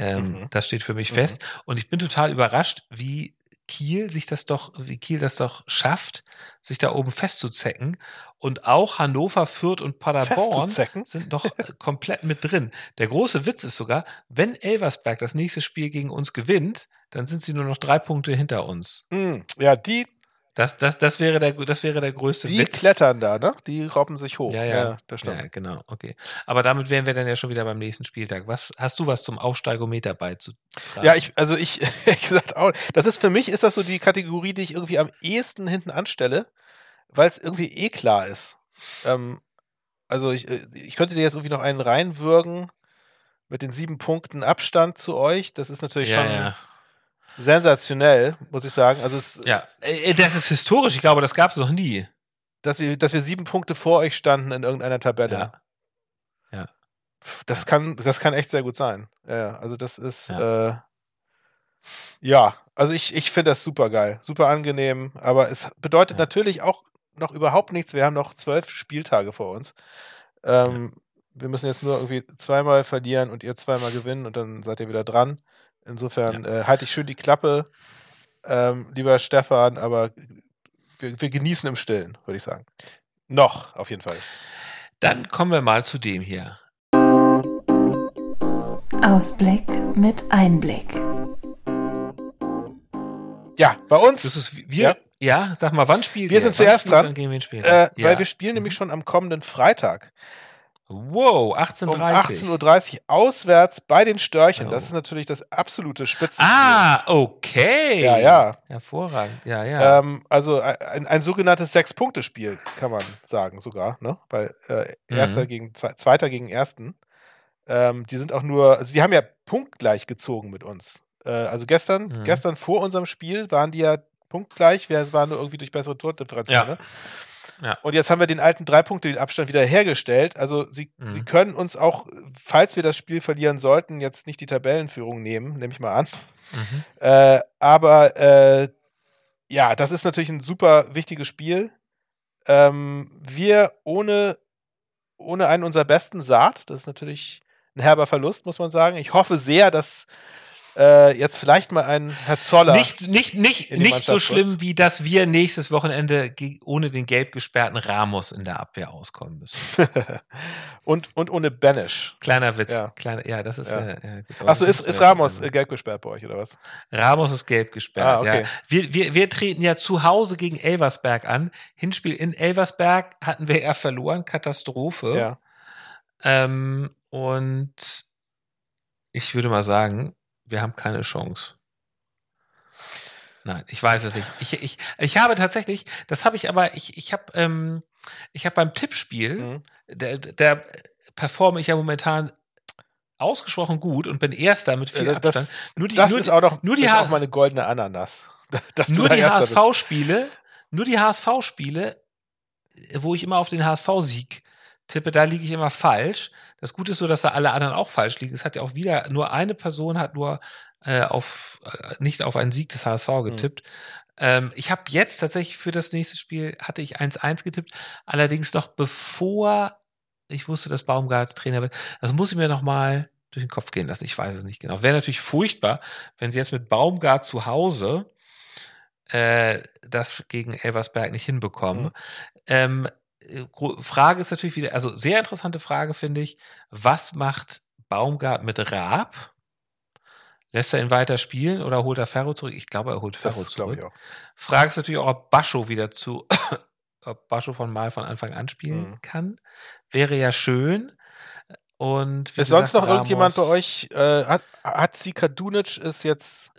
Ähm, Mhm. Das steht für mich Mhm. fest. Und ich bin total überrascht, wie Kiel sich das doch, wie Kiel das doch schafft, sich da oben festzuzecken. Und auch Hannover, Fürth und Paderborn sind doch äh, komplett mit drin. Der große Witz ist sogar, wenn Elversberg das nächste Spiel gegen uns gewinnt, dann sind sie nur noch drei Punkte hinter uns. Hm, Ja, die, Das, das, das, wäre, der, das wäre der größte die Witz. klettern da, ne? Die robben sich hoch. Ja, ja. das stimmt. Ja, genau, okay. Aber damit wären wir dann ja schon wieder beim nächsten Spieltag. Was hast du was zum Aufsteigometer beizutragen? Ja, ich, also ich, <laughs> ehrlich gesagt auch. Das ist für mich ist das so die Kategorie, die ich irgendwie am ehesten hinten anstelle, weil es irgendwie eh klar ist. Ähm, also ich, äh, ich könnte dir jetzt irgendwie noch einen reinwürgen mit den sieben Punkten Abstand zu euch. Das ist natürlich ja, schon ja. Sensationell, muss ich sagen. Also es, ja, äh, das ist historisch. Ich glaube, das gab es noch nie. dass wir, dass wir sieben Punkte vor euch standen in irgendeiner Tabelle. Ja. Pff, Das Ja. kann, das kann echt sehr gut sein. Ja, Ja, also das ist, Ja. äh, ja, also ich, ich finde das super geil, super angenehm, aber es bedeutet Ja. natürlich auch noch überhaupt nichts. Wir haben noch zwölf Spieltage vor uns. Ähm, Wir müssen jetzt nur irgendwie zweimal verlieren und ihr zweimal gewinnen und dann seid ihr wieder dran. Insofern äh, halte ich schön die Klappe, ähm, lieber Stefan, aber wir, wir genießen im Stillen, würde ich sagen. Noch, auf jeden Fall. Dann kommen wir mal zu dem hier. Ausblick mit Einblick. Ja, bei uns. Das ist wir. Ja, sag mal, wann spielt Wir ihr? sind Wann zuerst dran, Dann gehen wir ins Spiel. Äh, ja. Weil wir spielen nämlich schon am kommenden Freitag wow, um 18.30 18.30 Uhr auswärts bei den Störchen. Oh. Das ist natürlich das absolute Spitzenspiel. Ah, okay. Ja, ja. Hervorragend. Ja, ja. Ähm, also ein, ein sogenanntes Sechs-Punkte-Spiel, kann man sagen sogar, ne? Weil äh, Erster Mhm. gegen Zwe Zweiter gegen Ersten. Ähm, die sind auch nur, also die haben ja punktgleich gezogen mit uns. Äh, also gestern, Mhm. gestern vor unserem Spiel waren die ja punktgleich, wir- es war nur irgendwie durch bessere Tordifferenz. Ja. Ne? Ja. Und jetzt haben wir den alten Drei-Punkte-Abstand wieder hergestellt. Also sie, Mhm. sie können uns auch, falls wir das Spiel verlieren sollten, jetzt nicht die Tabellenführung nehmen, nehme ich mal an. Mhm. Äh, aber äh, ja, das ist natürlich ein super wichtiges Spiel. Ähm, wir ohne, ohne einen unserer besten Saat, das ist natürlich ein herber Verlust, muss man sagen. Ich hoffe sehr, dass äh, jetzt vielleicht mal ein Herr Zoller. Nicht, nicht, nicht, nicht so schlimm, wie dass wir nächstes Wochenende ohne den gelb gesperrten Ramos in der Abwehr auskommen müssen. <laughs> und, und ohne Banish. Kleiner Witz. Ja. Kleiner, ja, das ist. Ja. Äh, Achso, ist, ist Ramos äh, gelb gesperrt bei euch, oder was? Ramos ist gelb gesperrt, Ah, okay. ja. Wir, wir, wir treten ja zu Hause gegen Elversberg an. Hinspiel in Elversberg hatten wir ja verloren, Katastrophe. Ja. Ähm, und ich würde mal sagen, wir haben keine Chance. Nein, ich weiß es nicht. Ich, ich, ich habe tatsächlich, das habe ich aber, ich, ich habe, ähm, ich habe beim Tippspiel, Mhm. der, der performe ich ja momentan ausgesprochen gut und bin Erster mit viel Äh, das- Abstand. Nur die, Das nur ist auch noch nur die auch meine goldene Ananas. <laughs> Nur die. HSV-Spiele, nur die HSV-Spiele, wo ich immer auf den HSV-Sieg tippe, da liege ich immer falsch. Das Gute ist so, dass da alle anderen auch falsch liegen. Es hat ja auch wieder, nur eine Person hat nur äh, auf, äh, nicht auf einen Sieg des HSV Hm. getippt. Ähm, ich habe jetzt tatsächlich für das nächste Spiel, hatte ich 1-1 getippt, allerdings noch bevor ich wusste, dass Baumgart Trainer wird. Das muss ich mir noch mal durch den Kopf gehen lassen. Ich weiß es nicht genau. Wäre natürlich furchtbar, wenn sie jetzt mit Baumgart zu Hause äh, das gegen Elversberg nicht hinbekommen. Mhm. Ähm, äh, Frage ist natürlich wieder, also sehr interessante Frage finde ich, was macht Baumgart mit Raab? Lässt er ihn weiter spielen oder holt er Ferro zurück? Ich glaube, er holt Ferro Das zurück. ich auch. Frage ist natürlich auch, ob Bascho wieder zu, <coughs> ob Bascho von Mal von Anfang an spielen Mhm. kann. Wäre ja schön. Und Ist sonst noch irgendjemand bei Ramos- euch? Äh, hat, hat Sika Dunic ist jetzt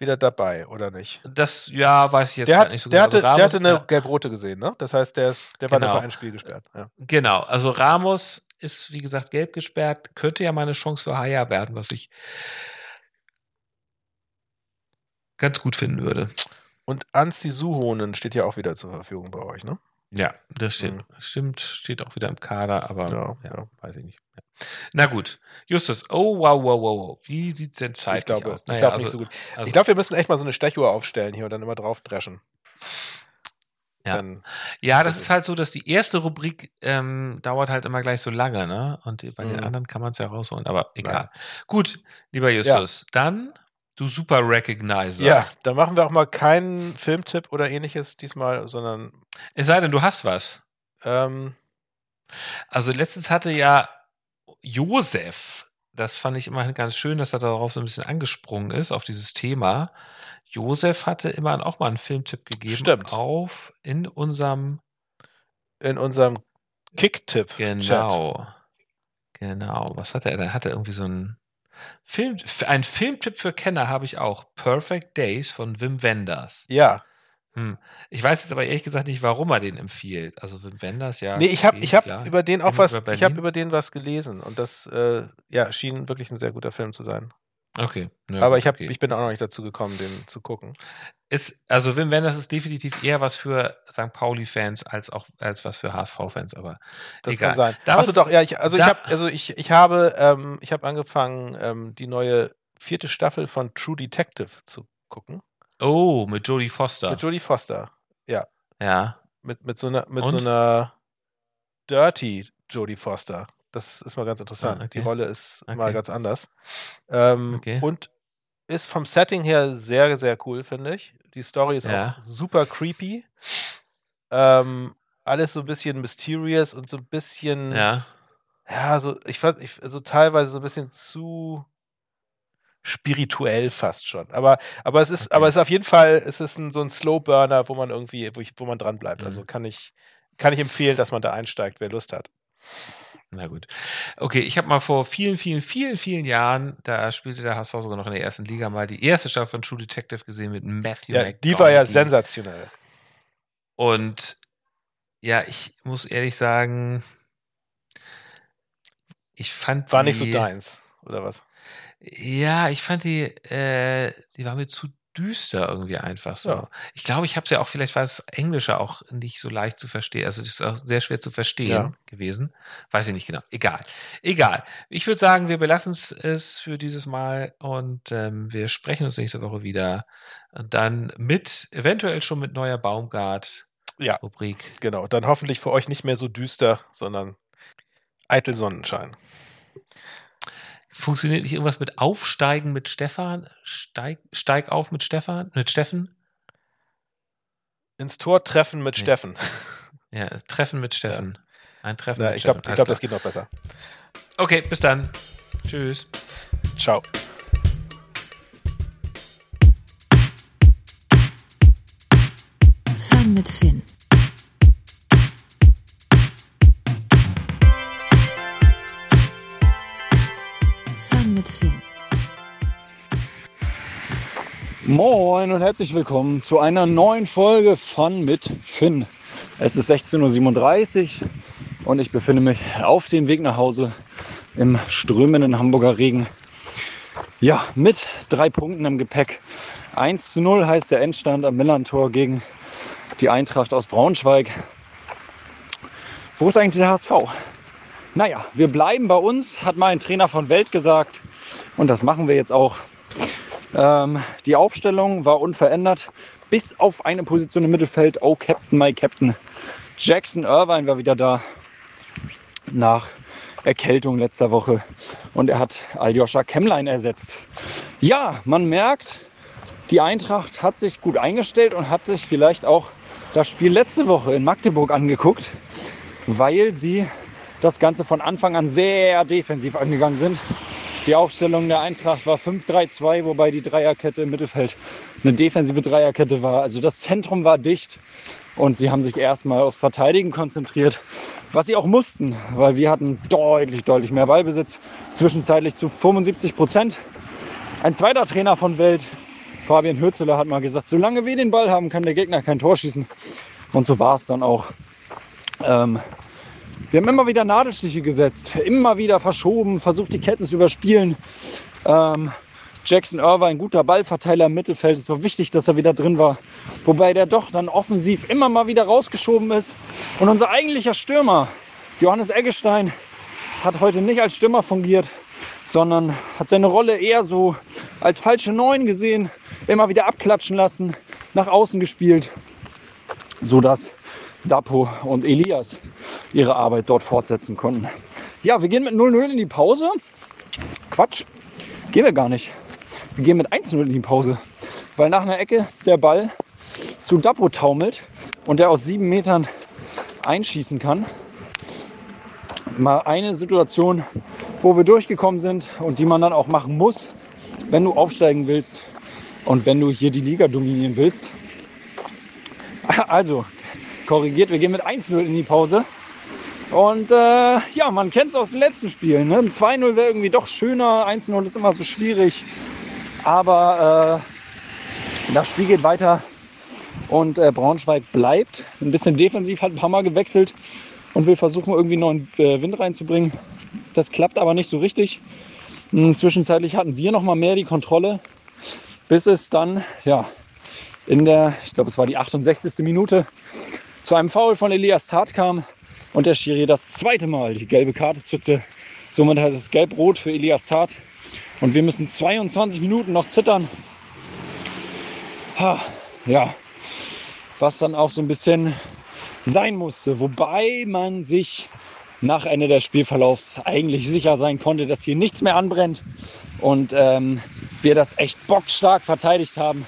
wieder dabei, oder nicht? Das, ja, weiß ich jetzt Der, hat, nicht so der, genau. hatte, Also der Ramos- hatte eine ja. gelb-rote gesehen, ne? Das heißt, der, ist, der war nur Genau. für ein Spiel gesperrt. Ja. Genau, also Ramos ist, wie gesagt, gelb gesperrt, könnte ja mal eine Chance für Haya werden, was ich ganz gut finden würde. Und Ansti Suhonen steht ja auch wieder zur Verfügung bei euch, ne? Ja, das stimmt. Mhm. Stimmt, steht auch wieder im Kader, aber ja, ja. weiß ich nicht. Ja. Na gut, Justus, oh wow, wow, wow, wow. Wie sieht's denn zeitlich ich glaube, aus? ich Naja, glaube also, nicht so gut. also- ich glaube, wir müssen echt mal so eine Stechuhr aufstellen hier und dann immer drauf dreschen. Ja. Dann, Ja, das Also- ist halt so, dass die erste Rubrik ähm, dauert halt immer gleich so lange, ne? Und bei den Mhm. anderen kann man es ja rausholen, aber egal. Gut, lieber Justus, dann du super Recognizer. ja, dann machen wir auch mal keinen Filmtipp oder ähnliches diesmal, sondern Es sei denn, du hast was. ähm, Also letztens hatte ja Josef, das fand ich immer ganz schön, dass er darauf so ein bisschen angesprungen ist, auf dieses Thema. Josef hatte immer auch mal einen Filmtipp gegeben Stimmt. auf in unserem in unserem Kick-Tipp. Genau. Genau. Was hat er? Da hat er irgendwie so einen Film, ein Filmtipp für Kenner habe ich auch. Perfect Days von Wim Wenders. Ja. Hm. Ich weiß jetzt aber ehrlich gesagt nicht, warum er den empfiehlt. Also Wim Wenders, ja. Nee, ich habe ich hab klar. über den auch was, ich habe über den was gelesen und das äh, ja, schien wirklich ein sehr guter Film zu sein. Okay. Ja, Aber ich, hab, okay. ich bin auch noch nicht dazu gekommen, den zu gucken. ist, also Wim Wenders ist definitiv eher was für St. Pauli-Fans als auch als was für HSV-Fans, aber Das egal. kann sein. Damit- Achso, doch, ja, ich, also ich habe, also ich, ich habe, ähm, ich habe angefangen, ähm, die neue vierte Staffel von True Detective zu gucken. Oh, mit Jodie Foster. Mit Jodie Foster. ja. Mit, mit so einer, mit Und? so einer Dirty Jodie Foster. Das ist mal ganz interessant. Ah, okay. Die Rolle ist mal Okay. ganz anders. Ähm, Okay. Und ist vom Setting her sehr, sehr cool, finde ich. Die Story ist Ja. auch super creepy. Ähm, alles so ein bisschen mysterious und so ein bisschen, ja, Ja. so, ich fand, ich, also teilweise so ein bisschen zu spirituell fast schon. Aber, aber es ist, Okay. aber es ist auf jeden Fall, es ist ein, so ein Slow Burner, wo man irgendwie, wo, ich, wo man dran bleibt. Mhm. Also kann ich, kann ich empfehlen, dass man da einsteigt, wer Lust hat. Na gut. Okay, ich habe mal vor vielen, vielen, vielen, vielen Jahren, da spielte der HSV sogar noch in der ersten Liga mal die erste Staffel von True Detective gesehen mit Matthew Ja, die war ja sensationell. Und ja, ich muss ehrlich sagen, ich fand War die, nicht so deins, oder was? Ja, ich fand die, äh, die war mir zu düster irgendwie einfach so. Ja. Ich glaube, ich habe es ja auch, vielleicht war das Englische auch nicht so leicht zu verstehen. Also das ist auch sehr schwer zu verstehen Ja. gewesen. Weiß ich nicht genau. Egal. Egal. Ich würde sagen, wir belassen es für dieses Mal und ähm, wir sprechen uns nächste Woche wieder. Und dann mit, eventuell schon mit neuer Baumgart. Ja. Rubrik. Genau, dann hoffentlich für euch nicht mehr so düster, sondern eitel Sonnenschein. Funktioniert nicht irgendwas mit Aufsteigen mit Stefan? Steig, steig auf mit Stefan? Mit Steffen? Ins Tor treffen mit Nee. Steffen. <laughs> Ja, Treffen mit Steffen. Ein Treffen Na, mit ich glaube, Steffen. ich glaub, Alles das geht noch besser. Okay, bis dann. Tschüss. Ciao. Fun mit Finn. Moin und herzlich willkommen zu einer neuen Folge von mit Finn. Es ist 16.37 Uhr und ich befinde mich auf dem Weg nach Hause im strömenden Hamburger Regen. Ja, mit drei Punkten im Gepäck. 1 zu 0 heißt der Endstand am Millantor gegen die Eintracht aus Braunschweig. Wo ist eigentlich der HSV? Naja, wir bleiben bei uns, hat mal ein Trainer von Welt gesagt. Und das machen wir jetzt auch. Ähm, die Aufstellung war unverändert, bis auf eine Position im Mittelfeld. Oh, Captain, my Captain. Jackson Irvine war wieder da nach Erkältung letzter Woche. Und er hat Aljoscha Kemmlein ersetzt. Ja, man merkt, die Eintracht hat sich gut eingestellt und hat sich vielleicht auch das Spiel letzte Woche in Magdeburg angeguckt, weil sie das Ganze von Anfang an sehr defensiv angegangen sind. Die Aufstellung der Eintracht war 5-3-2, wobei die Dreierkette im Mittelfeld eine defensive Dreierkette war. Also das Zentrum war dicht und sie haben sich erstmal aufs Verteidigen konzentriert, was sie auch mussten, weil wir hatten deutlich, deutlich mehr Ballbesitz, zwischenzeitlich zu 75 Prozent. Ein zweiter Trainer von Welt, Fabian Hürzeler, hat mal gesagt, solange wir den Ball haben, kann der Gegner kein Tor schießen. Und so war es dann auch. Ähm, wir haben immer wieder Nadelstiche gesetzt, immer wieder verschoben, versucht die Ketten zu überspielen. Ähm, Jackson Irvine, ein guter Ballverteiler im Mittelfeld, ist so wichtig, dass er wieder drin war. Wobei der doch dann offensiv immer mal wieder rausgeschoben ist. Und unser eigentlicher Stürmer, Johannes Eggestein, hat heute nicht als Stürmer fungiert, sondern hat seine Rolle eher so als falsche Neun gesehen, immer wieder abklatschen lassen, nach außen gespielt, sodass Dapo und Elias ihre Arbeit dort fortsetzen konnten. Ja, wir gehen mit 0-0 in die Pause. Quatsch, gehen wir gar nicht. Wir gehen mit 1-0 in die Pause, weil nach einer Ecke der Ball zu Dapo taumelt und der aus sieben Metern einschießen kann. Mal eine Situation, wo wir durchgekommen sind und die man dann auch machen muss, wenn du aufsteigen willst und wenn du hier die Liga dominieren willst. Also, korrigiert, wir gehen mit 1-0 in die Pause. Und äh, ja, man kennt es aus den letzten Spielen. Ne? 2-0 wäre irgendwie doch schöner, 1-0 ist immer so schwierig. Aber äh, das Spiel geht weiter und äh, Braunschweig bleibt. Ein bisschen defensiv, hat ein paar Mal gewechselt und will versuchen, irgendwie neuen äh, Wind reinzubringen. Das klappt aber nicht so richtig. Hm, zwischenzeitlich hatten wir noch mal mehr die Kontrolle, bis es dann ja in der, ich glaube, es war die 68. Minute, zu einem Foul von Elias Tat kam und der Schiri das zweite Mal die gelbe Karte zückte. Somit heißt es gelb-rot für Elias Tat. Und wir müssen 22 Minuten noch zittern. Ha, ja, was dann auch so ein bisschen sein musste. Wobei man sich nach Ende des Spielverlaufs eigentlich sicher sein konnte, dass hier nichts mehr anbrennt und ähm, wir das echt bockstark verteidigt haben.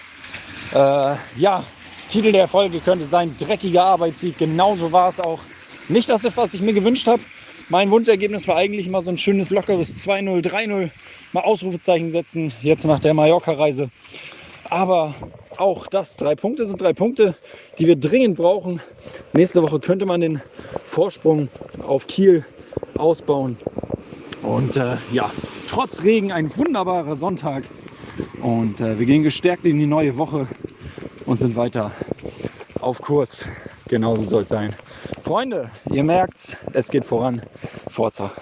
Äh, ja, Titel der Folge könnte sein, dreckiger Arbeitssieg. Genauso war es auch. Nicht das, was ich mir gewünscht habe. Mein Wunschergebnis war eigentlich mal so ein schönes, lockeres 2-0, 3-0. Mal Ausrufezeichen setzen, jetzt nach der Mallorca-Reise. Aber auch das, drei Punkte sind drei Punkte, die wir dringend brauchen. Nächste Woche könnte man den Vorsprung auf Kiel ausbauen. Und äh, ja, trotz Regen ein wunderbarer Sonntag. Und äh, wir gehen gestärkt in die neue Woche und sind weiter auf Kurs. Genauso soll es sein. Freunde, ihr merkt, es geht voran. Forza.